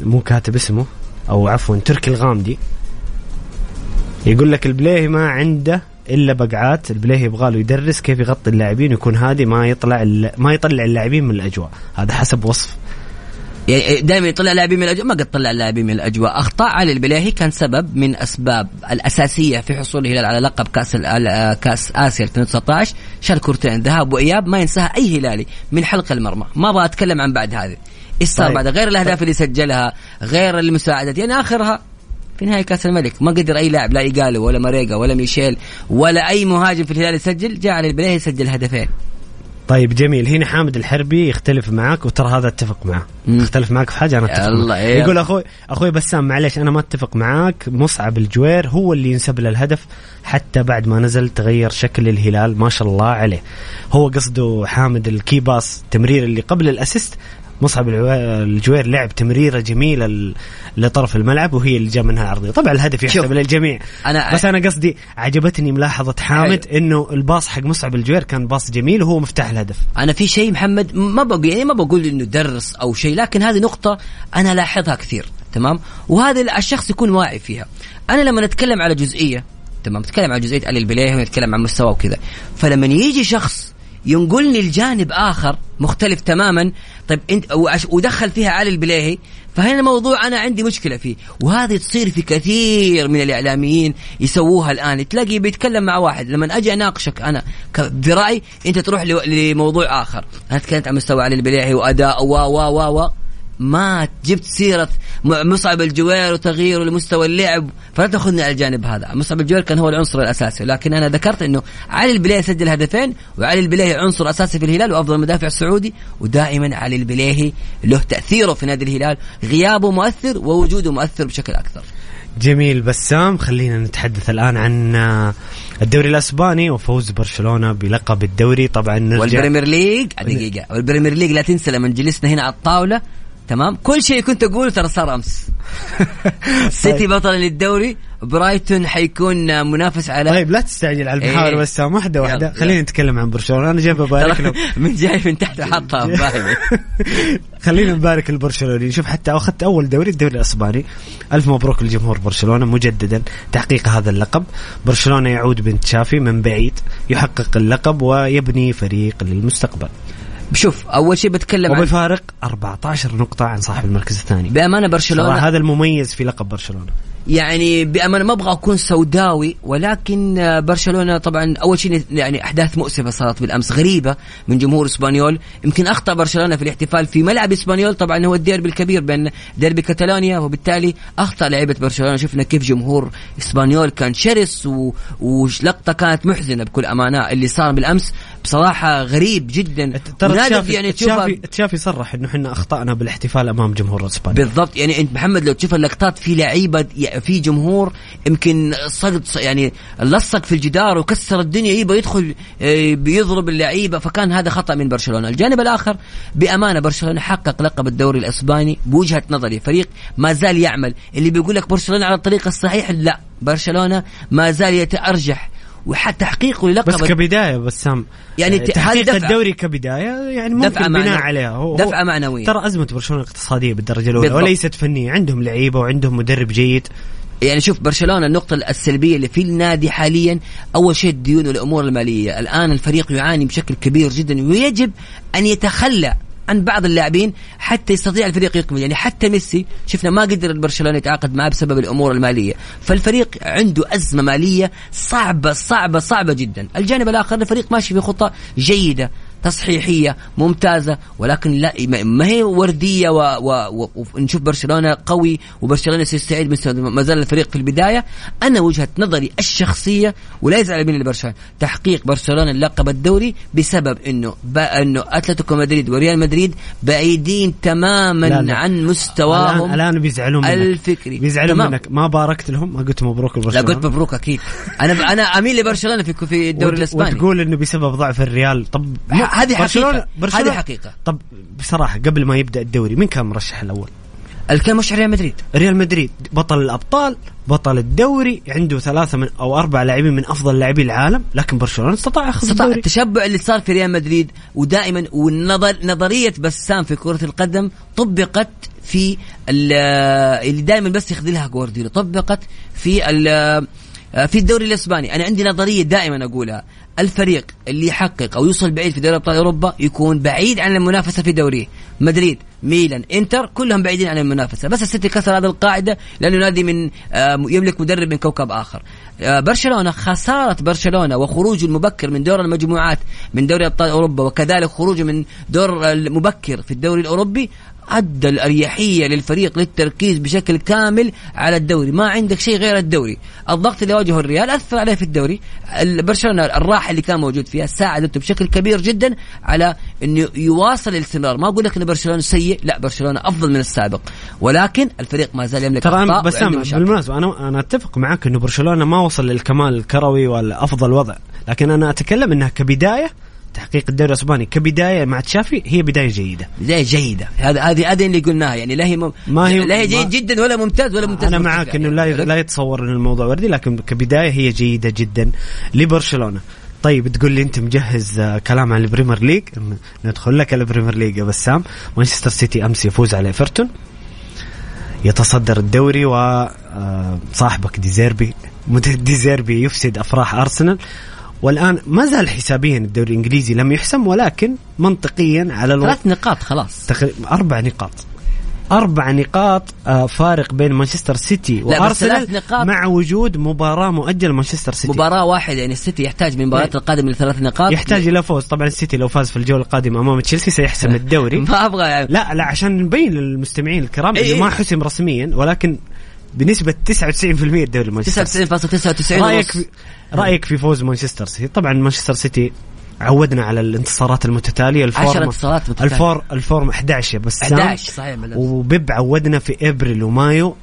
مو كاتب اسمه أو عفوا تركي الغامدي. يقول لك البليهي ما عنده إلا بقعات البليهي يبغى له يدرس كيف يغطي اللاعبين ويكون هادي ما يطلع ما يطلع اللاعبين من الأجواء. هذا حسب وصف. يعني دائما يطلع لاعبين من الأجواء؟ ما قد طلع لاعبين من الأجواء. أخطاء علي البلاهي كان سبب من أسباب الأساسية في حصول الهلال على لقب كأس كأس آسيا 2019 شال كورتين ذهاب وإياب ما ينساها أي هلالي من حلق المرمى. ما أبغى أتكلم عن بعد هذه. إيش صار طيب. بعد؟ غير الأهداف طيب. اللي سجلها غير المساعدات. يعني آخرها في نهاية كأس الملك. ما قدر أي لاعب لا إيجالو ولا ماريجا ولا ميشايل ولا أي مهاجم في الهلال يسجل جاء على البليهي يسجل هدفين. طيب جميل. هنا حامد الحربي يختلف معك وترى هذا أتفق معه يختلف معك في حاجة أنا أتفق معك. يقول أخوي أخوي بسام معلش أنا ما أتفق معاك. مصعب الجوير هو اللي ينسب له الهدف حتى بعد ما نزل تغير شكل الهلال ما شاء الله عليه. هو قصده حامد ال key pass تمرير اللي قبل ال assist. مصعب الجوير لعب تمريرة جميلة لطرف الملعب وهي اللي جاء منها العرضية. طبعا الهدف يحسب للجميع. أنا بس أنا قصدي عجبتني ملاحظة حامد أيوه. إنه ال pass حق مصعب الجوير كان pass جميل وهو مفتاح الهدف. أنا في شيء محمد ما بقول يعني ما بقول إنه درس أو شيء لكن هذه نقطة أنا لاحظها كثير تمام؟ وهذا الشخص يكون واعي فيها. أنا لما نتكلم على جزئية تمام؟ نتكلم عن جزئية علي البلايه ونتكلم عن مستوى وكذا. فلما يجي شخص ينقلني لجانب آخر مختلف تماما. طيب انت ودخل فيها علي البليهي. فهنا الموضوع أنا عندي مشكلة فيه. وهذه تصير في كثير من الإعلاميين يسووها الآن. تلاقي بيتكلم مع واحد لما أجي أناقشك أنا برأيي انت تروح لموضوع آخر. أنا تكلمت عن مستوى علي البليهي وأداء و و و. ما جبت سيرة مصعب الجوير وتغييره لمستوى اللعب. فلا تأخذني على الجانب هذا. مصعب الجوير كان هو العنصر الأساسي. لكن أنا ذكرت أنه علي البليهي سجل هدفين وعلي البليهي عنصر أساسي في الهلال وأفضل مدافع سعودي ودائما علي البليهي له تأثيره في نادي الهلال. غيابه مؤثر ووجوده مؤثر بشكل أكثر. جميل بسام خلينا نتحدث الآن عن الدوري الأسباني وفوز برشلونة بلقب الدوري. طبعا نرجع وال Premier League دقيقة وال Premier League لا تنسى لما جلسنا هنا على الطاولة. تمام؟ كل شيء كنت أقوله ترى صار أمس. سيتي بطل للدوري برايتون حيكون منافس على طيب لا تستعجل على المحاور إيه. بسام واحدة واحدة يلا، خلينا. نتكلم عن برشلونة. أنا جاي ببارك من جاي من تحت حطها خلينا نبارك البرشلوني. شوف حتى أخذت أول دوري الدوري الأسباني. ألف مبروك لجمهور برشلونة مجددا. تحقيق هذا اللقب. برشلونة يعود بن تشافي من بعيد يحقق اللقب ويبني فريق للمستقبل. شوف أول شيء بتكلم عن وبفارق 14 نقطة عن صاحب المركز الثاني. بأمانة برشلونه هذا المميز في لقب برشلونة. يعني بأمانة ما أبغى أكون سوداوي ولكن برشلونة طبعا أول شيء يعني أحداث مؤسفة صارت بالأمس غريبة من جمهور إسبانيول. يمكن أخطأ برشلونة في الاحتفال في ملعب إسبانيول طبعا هو الديربي الكبير بين ديربي كاتالونيا وبالتالي أخطأ لعيبة برشلونة. شفنا كيف جمهور إسبانيول كان شرس و... ولقطه كانت محزنة بكل أمانة اللي صار بالأمس. بصراحة غريب جدا. ترى تشافي يعني تشافي, تشافي صرح إنه إحنا أخطأنا بالاحتفال أمام جمهور اسبانيا بالضبط. يعني أنت محمد لو تشوف اللقطات في لعيبة في جمهور يمكن صقد يعني لصق في الجدار وكسر الدنيا يبغى يدخل آه، بيضرب اللعيبة. فكان هذا خطأ من برشلونة، الجانب الآخر بأمانة برشلونة حقق لقب الدوري الإسباني بوجهة نظري. فريق ما زال يعمل. اللي بيقول لك برشلونة على الطريق الصحيح لا. برشلونة ما زال يتأرجح. وحتى تحقيقه للقب بس كبداية بسام يعني آه، تحقيق. الدوري كبداية يعني ممكن دفعة بناء. عليها هو دفعة هو- معنوية. ترى أزمة برشلونة اقتصادية بالدرجة الأولى بالضبط. وليست فنية عندهم لعيبة وعندهم مدرب جيد يعني شوف برشلونة النقطة السلبية اللي في النادي حاليا أول شيء الديون والأمور المالية، الآن الفريق يعاني بشكل كبير جدا ويجب أن يتخلى عن بعض اللاعبين حتى يستطيع الفريق يكمل. يعني حتى ميسي شفنا ما قدر برشلونه يتعاقد معه بسبب الأمور المالية. فالفريق عنده أزمة مالية صعبة صعبة صعبة جدا. الجانب الآخر الفريق ماشي في خطه جيدة. تصحيحية ممتازة ولكن لا ما- هي وردية و- و- و- ونشوف برشلونة قوي وبرشلونة سيستعيد من ما زال الفريق في البداية. أنا وجهة نظري الشخصية ولا يزعل مني برشلونه تحقيق برشلونة اللقب الدوري بسبب إنه إنه أتلتيكو مدريد وريال مدريد بعيدين تماما لا لا. عن مستواهم الآن الآن بيزعلون منك. الفكري. بيزعلون تمام. منك. ما باركت لهم؟ ما قلت مبروك لا لبرشلونة. قلت مبروك أكيد. أنا أنا أميل لبرشلونة في في الدوري الإسباني. وتقول إنه بسبب ضعف الريال. طب هذه برشلونة- حقيقة. هذه حقيقة. طب بصراحة قبل ما يبدأ الدوري مين كان مرشح الأول؟ الكلام مش ريال مدريد. ريال مدريد. بطل الأبطال بطل الدوري عنده ثلاثة من أو أربع لاعبين من أفضل لاعبي العالم لكن برشلونة استطاع ياخذ استطاع. الدوري. التشبع اللي صار في ريال مدريد ودائما والنظر نظرية بسام في كرة القدم طبقت في ال- اللي دائما بس يخذلها جوارديولا طبقت في في الدوري الإسباني. أنا عندي نظرية دائما أقولها. الفريق اللي يحقق أو يوصل بعيد في دوري أبطال أوروبا يكون بعيد عن المنافسة في دوريه. مدريد ميلان إنتر كلهم بعيدين عن المنافسة. بس السيتي كسر هذه القاعدة لأنه نادي من يملك مدرب من كوكب آخر. آه، برشلونة خسارة برشلونة وخروجه المبكر من دور المجموعات من دوري أبطال أوروبا وكذلك خروجه من دور المبكر في الدوري الأوروبي. أدى الأريحية للفريق للتركيز بشكل كامل على الدوري. ما عندك شيء غير الدوري. الضغط اللي واجهه الريال أثر عليه في الدوري. ال- برشلونه الراحه اللي كان موجود فيها ساعدته بشكل كبير جدا على انه يواصل الاستمرار. ما أقول لك إن برشلونة سيء لا برشلونة أفضل من السابق. ولكن الفريق ما زال يملك ترى أنا- أخطاء بس وعنده أنا مشاكل. بالمناسبة أنا أنا أتفق معك إنه برشلونة ما وصل للكمال الكروي ولا افضل وضع. لكن أنا أتكلم إنها كبداية تحقيق الدوري الأسباني كبداية مع تشافي هي بداية جيدة. بدايه جيدة. هذا هذه هذه اللي قلناها. يعني لا هي م... ما هي- لا هي ما- جيد جدا ولا ممتاز ولا ممتاز. أنا معك إنه يعني. لا لا يتصور إن الموضوع وردي لكن كبداية هي جيدة جدا لبرشلونة. طيب تقول لي أنت مجهز آه، كلام عن ال Premier League؟ ندخل لك ال Premier League يا بسام. مانشستر سيتي أمس يفوز على إيفرتون. يتصدر الدوري وصاحبك دي زيربي مد- دي زيربي يفسد أفراح أرسنال. والآن ما زال حسابيا الدوري الإنجليزي لم يحسم ولكن منطقيا على الوقت ثلاث نقاط خلاص. تقريبا أربع نقاط. أربع نقاط آه، فارق بين مانشستر سيتي وأرسنال نقاط. مع وجود مباراة مؤجلة مانشستر سيتي. مباراة واحدة يعني السيتي يحتاج من المباريات القادمة لثلاث نقاط. يحتاج إلى فوز. طبعا السيتي لو فاز في الجولة القادمة أمام تشيلسي سيحسم الدوري. ما أبغى يعني. لا لا عشان نبين للمستمعين الكرام إيه. إنه ما حسم رسميا ولكن بنسبة 99% الدوري مانشستر سيتي. 99.99 رأيك في رأيك في فوز مانشستر سيتي؟ طبعا مانشستر سيتي عودنا على الانتصارات المتتالية. ال form 10 انتصارات متتالية. الفور ال form 11 بس 11 صحيح. وبيب عودنا في إبريل ومايو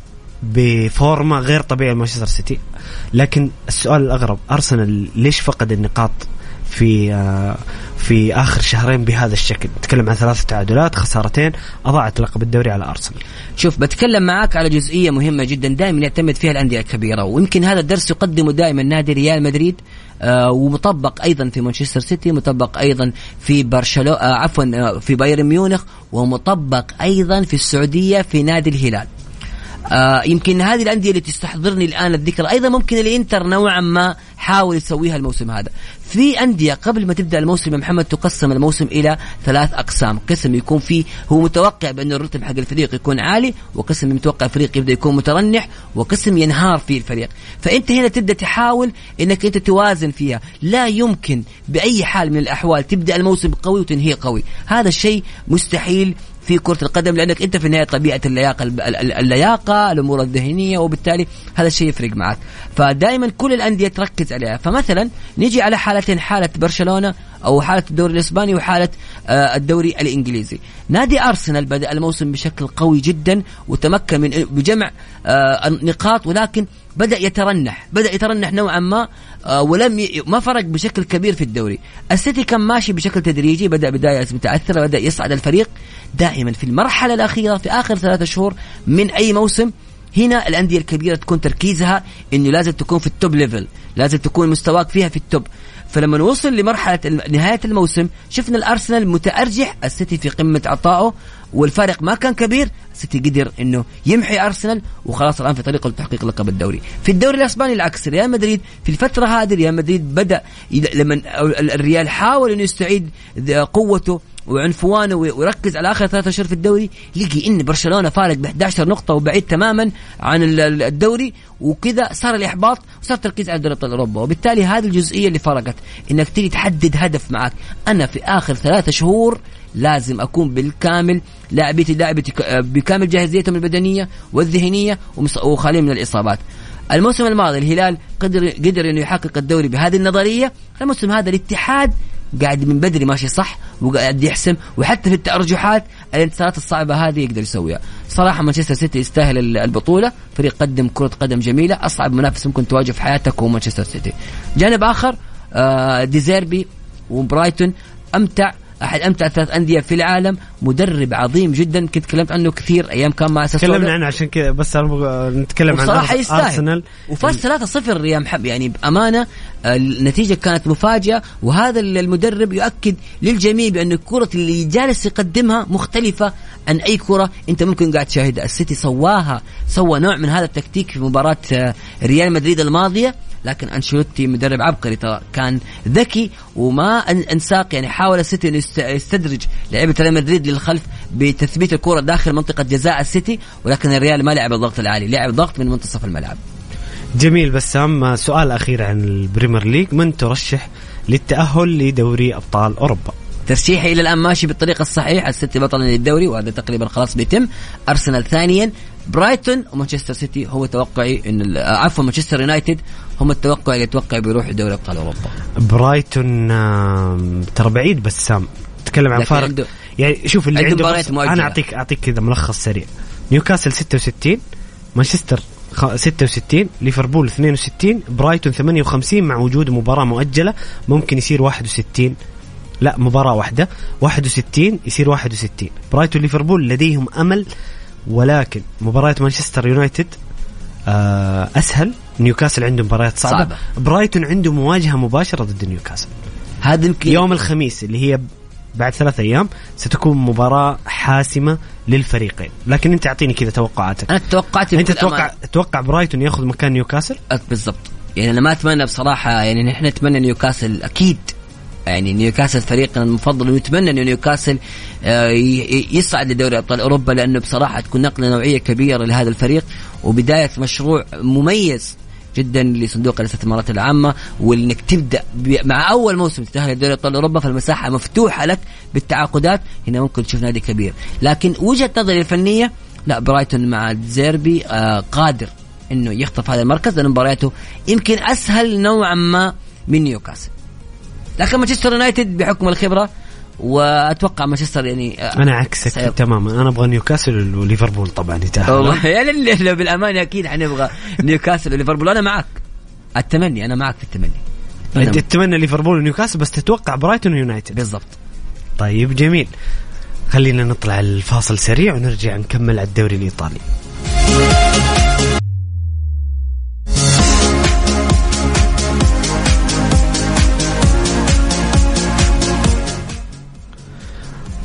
بفورمة غير طبيعية لمانشستر سيتي. لكن السؤال الأغرب أرسنال ليش فقد النقاط في آه، في آخر شهرين بهذا الشكل. نتكلم عن ثلاث تعادلات خسارتين أضاعت لقب الدوري على أرسنال. شوف بتكلم معاك على جزئية مهمة جدا. دائما يعتمد فيها الأندية الكبيرة ويمكن هذا الدرس يقدمه دائما نادي ريال مدريد آه ومطبق أيضا في مانشستر سيتي مطبق أيضا في برشلونه آه عفوا آه في بايرن ميونخ ومطبق أيضا في السعودية في نادي الهلال. آه يمكن هذه الأندية اللي تستحضرني الآن الذكر أيضا ممكن الإنتر نوعا ما حاول يسويها الموسم هذا. في أندية قبل ما تبدأ الموسم يا محمد تقسم الموسم إلى ثلاث أقسام. قسم يكون فيه هو متوقع بأن الرتم حق الفريق يكون عالي وقسم متوقع الفريق يبدأ يكون مترنح وقسم ينهار فيه الفريق. فأنت هنا تبدأ تحاول إنك أنت توازن فيها. لا يمكن بأي حال من الأحوال تبدأ الموسم قوي وتنهيه قوي. هذا الشيء مستحيل في كرة القدم لأنك أنت في النهاية طبيعة اللياقة اللياقة الأمور الذهنية وبالتالي هذا الشيء يفرق معك. فدائما كل الأندية تركز عليها. فمثلا نيجي على حالتين حالة برشلونة أو حالة الدوري الإسباني وحالة آه الدوري الإنجليزي. نادي أرسنال بدأ الموسم بشكل قوي جدا وتمكن من بجمع آه نقاط ولكن بدأ يترنح بدأ يترنح نوعا ما آه ولم ي... ما فرق بشكل كبير في الدوري. السيتي كان ماشي بشكل تدريجي بدأ بداية متعثره بدأ يصعد الفريق دائما في المرحلة الأخيرة في آخر ثلاثة شهور من أي موسم. هنا الأندية الكبيرة تكون تركيزها إنه لازم تكون في ال top level لازم تكون مستواك فيها في ال top. فلما نوصل لمرحلة نهاية الموسم شفنا الأرسنال متأرجح السيتي في قمة عطائه والفارق ما كان كبير السيتي قدر إنه يمحي أرسنال وخلاص الآن في طريقه لتحقيق لقب الدوري. في الدوري الأسباني العكس ريال مدريد في الفترة هذه ريال مدريد بدأ لما الريال حاول إنه يستعيد قوته وعنفوانه ويركز على آخر ثلاثة اشهر في الدوري لقي إن برشلونة فارق ب 11 نقطة وبعيد تماما عن الدوري وكذا صار الإحباط وصار تركيز على دوري أبطال أوروبا. وبالتالي هذه الجزئية اللي فرقت إنك تيجي تحدد هدف معك. أنا في آخر ثلاثة شهور لازم أكون بالكامل لاعبتي لاعبتي بكامل جاهزيتهم البدنية والذهنية وخالي من الإصابات. الموسم الماضي الهلال قدر قدر إنه يحقق الدوري بهذه النظرية. الموسم هذا الاتحاد قاعد من بدري ماشي صح وقاعد يحسم وحتى في التأرجحات الانتصارات الصعبة هذه يقدر يسويها. صراحة مانشستر سيتي يستاهل البطولة فريق قدم كرة قدم جميلة أصعب منافس ممكن تواجه في حياتك هو مانشستر سيتي. جانب آخر آه دي زيربي وبرايتون أمتع أحد أمتع ثلاث أندية في العالم مدرب عظيم جدا كنت تكلمت عنه كثير أيام كان مع تكلمنا عنه عشان كذا بس نتكلم عن أرسنال. وفاز 3-0 يا محب يعني بأمانة النتيجة كانت مفاجاه وهذا المدرب يؤكد للجميع بأن الكرة اللي جالس يقدمها مختلفة عن أي كرة أنت ممكن قاعد تشاهدها. السيتي سواها سوى نوع من هذا التكتيك في مباراة ريال مدريد الماضية. لكن أنشيلوتي مدرب عبقري ترى كان ذكي وما أنساق يعني حاول السيتي انه يستدرج لعيبة ريال مدريد للخلف بتثبيت الكرة داخل منطقة جزاء السيتي ولكن الريال ما لعب الضغط العالي لعب ضغط من منتصف الملعب. جميل بسام سؤال أخير عن ال Premier League. من ترشح للتأهل لدوري أبطال أوروبا؟ ترشيحي إلى الآن ماشي بالطريقة الصحيحة. السيتي بطل للدوري وهذا تقريبا خلاص بيتم. أرسنال ثانيا. برايتون ومانشستر سيتي هو توقعي إن عفوا مانشستر يونايتد هم التوقع اللي أتوقع بيروح دوري أبطال أوروبا. برايتون ترى بعيد بسام. تتكلم عن فارق. عنده يعني شوف اللي عنده عنده أنا اعطيك أعطيك كذا ملخص سريع. نيوكاسل 66 مانشستر 66 ليفربول 62 برايتون 58 مع وجود مباراة مؤجلة ممكن يصير 61 لا مباراة واحدة. 61 يصير 61 برايتون ليفربول لديهم أمل ولكن مباراة مانشستر يونايتد آه أسهل. نيوكاسل عنده مباريات صعبة. صعبة. برايتون عنده مواجهة مباشرة ضد نيوكاسل. هذا يمكن يوم الخميس اللي هي بعد ثلاثة أيام ستكون مباراة حاسمة للفريقين. لكن أنت أعطيني كذا توقعاتك. أنا توقعت أنت تتوقع تتوقع برايتون ياخذ مكان نيوكاسل؟ بالضبط. يعني أنا ما أتمنى بصراحة يعني نحن نتمنى نيوكاسل أكيد. يعني نيوكاسل فريقنا المفضل ونتمنى انه نيوكاسل آه، يصعد لدوري أبطال أوروبا لأنه بصراحة تكون نقلة نوعية كبيرة لهذا الفريق وبداية مشروع مميز جدا لصندوق الاستثمارات العامة وإنك تبدأ مع أول موسم تتأهل لدوري أبطال أوروبا فالمساحة مفتوحة لك بالتعاقدات. هنا ممكن تشوف نادي كبير. لكن وجهة نظري الفنية لا برايتون مع دي زيربي آه قادر إنه يخطف هذا المركز لأن مبارياته يمكن أسهل نوعا ما من نيوكاسل. لكن مانشستر يونايتد بحكم الخبرة وأتوقع مانشستر يعني آه، أنا عكسك سيب- تماما. أنا أبغى نيوكاسل وليفربول طبعا يتاهلوا والله يعني لو بالأمانة أكيد حنبغى نيوكاسل وليفربول. أنا معك. التمني أنا معك في التمني. أنت تتمنى ليفربول ونيوكاسل بس تتوقع برايتون ويونايتد بالضبط. طيب جميل. خلينا نطلع الفاصل سريع ونرجع نكمل على الدوري الإيطالي.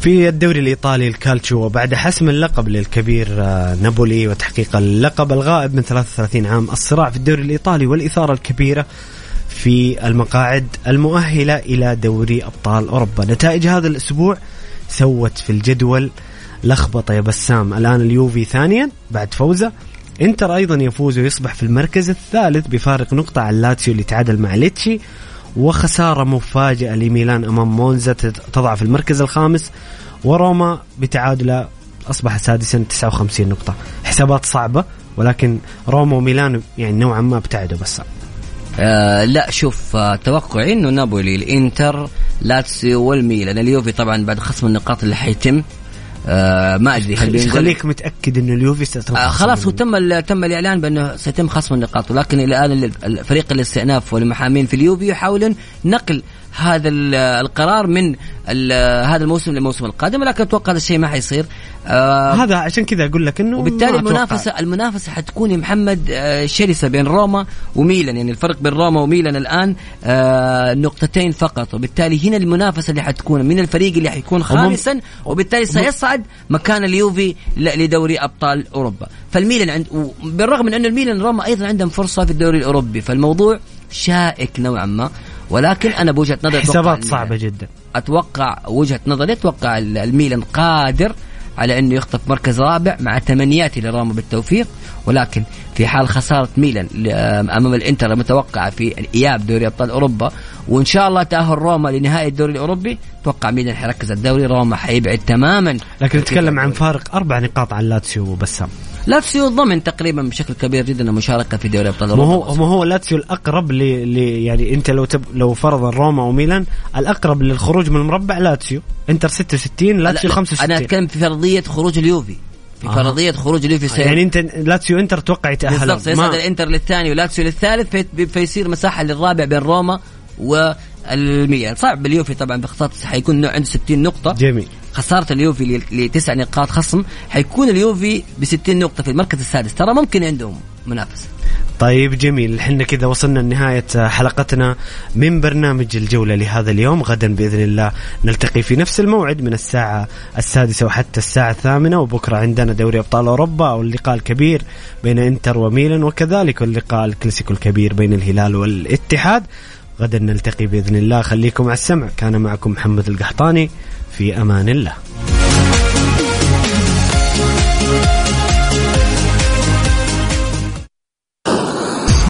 في الدوري الإيطالي الكالتشو وبعد حسم اللقب للكبير آه، نابولي وتحقيق اللقب الغائب من 33 عام الصراع في الدوري الإيطالي والإثارة الكبيرة في المقاعد المؤهلة إلى دوري أبطال أوروبا. نتائج هذا الأسبوع سوت في الجدول لخبطة يا بسام. الآن اليوفي ثانيا بعد فوزه. إنتر أيضا يفوز ويصبح في المركز الثالث بفارق نقطة عن لاتسيو اللي تعادل مع ليتشي. وخسارة مفاجئة لميلان أمام مونزا تضع في المركز الخامس وروما بتعادله أصبح سادسا 59 نقطة. حسابات صعبة ولكن روما وميلان يعني نوعا ما ابتعدوا بس. آه لا شوف آه توقعي إنه نابولي الإنتر لاتسيو والميلان. اليوفي طبعا بعد خصم النقاط اللي حيتم. آه ما أدري هل خليك متأكد أنه اليوفي ستنقص آه خلاص هو تم ال- تم الإعلان بأنه سيتم خصم النقاط ولكن إلى الآن ال- الفريق الاستئناف والمحامين في اليوفي يحاولون نقل هذا ال- القرار من هذا الموسم للموسم القادم ولكن أتوقع هذا الشيء ما حيصير. آه هذا عشان كذا أقول لك أنه وبالتالي ما أتوقع. المنافسه المنافسة حتكون يا محمد آه، شرسة بين روما وميلان. يعني الفرق بين روما وميلان الآن آه، نقطتين فقط. وبالتالي هنا المنافسة اللي حتكون من الفريق اللي حيكون خامسا وبالتالي سيصعد مكان اليوفي لدوري أبطال أوروبا. فالميلان عند بالرغم من انه الميلان روما أيضا عندهم فرصة في الدوري الأوروبي. فالموضوع شائك نوعا ما. ولكن أنا بوجهة نظري حسابات. صعبة جدا أتوقع وجهة نظري أتوقع ال- الميلان قادر على إنه يخطف مركز رابع مع تمنياتي لروما بالتوفيق ولكن في حال خسارة ميلان أمام الإنتر المتوقعة في الاياب دوري أبطال أوروبا وإن شاء الله تأهل روما لنهائي الدوري الأوروبي أتوقع ميلان حيركز الدوري روما حيبعد تماما لكن نتكلم عن فارق أربع نقاط عن لاتسيو وبسام لاتسيو ضمن تقريبا بشكل كبير جدا المشاركه في دوري أبطال ما أوروبا. هو ما هو لاتسيو الأقرب ل... يعني أنت لو تب... لو فرضا روما وميلان الأقرب للخروج من المربع لاتسيو إنتر 66 لاتسيو لا، 65 أنا أتكلم في فرضية خروج اليوفي. في آه. فرضية خروج اليوفي سي- يعني انت لاتسيو إنتر توقع يتاهلون بالضبط سيصعد ما... الانتر للثاني ولاتسيو للثالث في- فيصير مساحة للرابع بين روما والميلان. صعب اليوفي طبعا بخساره حيكون عنده 60 نقطة. جميل. خسارة اليوفي لتسع نقاط خصم حيكون اليوفي ب 60 نقطة في المركز السادس. ترى ممكن عندهم منافسة. طيب جميل. إحنا كذا وصلنا لنهاية حلقتنا من برنامج الجولة لهذا اليوم. غدا بإذن الله نلتقي في نفس الموعد من الساعة السادسة وحتى الساعة الثامنة وبكرة عندنا دوري أبطال أوروبا واللقاء الكبير بين إنتر وميلان وكذلك اللقاء الكلاسيكو الكبير بين الهلال والاتحاد. غدا نلتقي بإذن الله. خليكم على السمع. كان معكم محمد القحطاني. في أمان الله.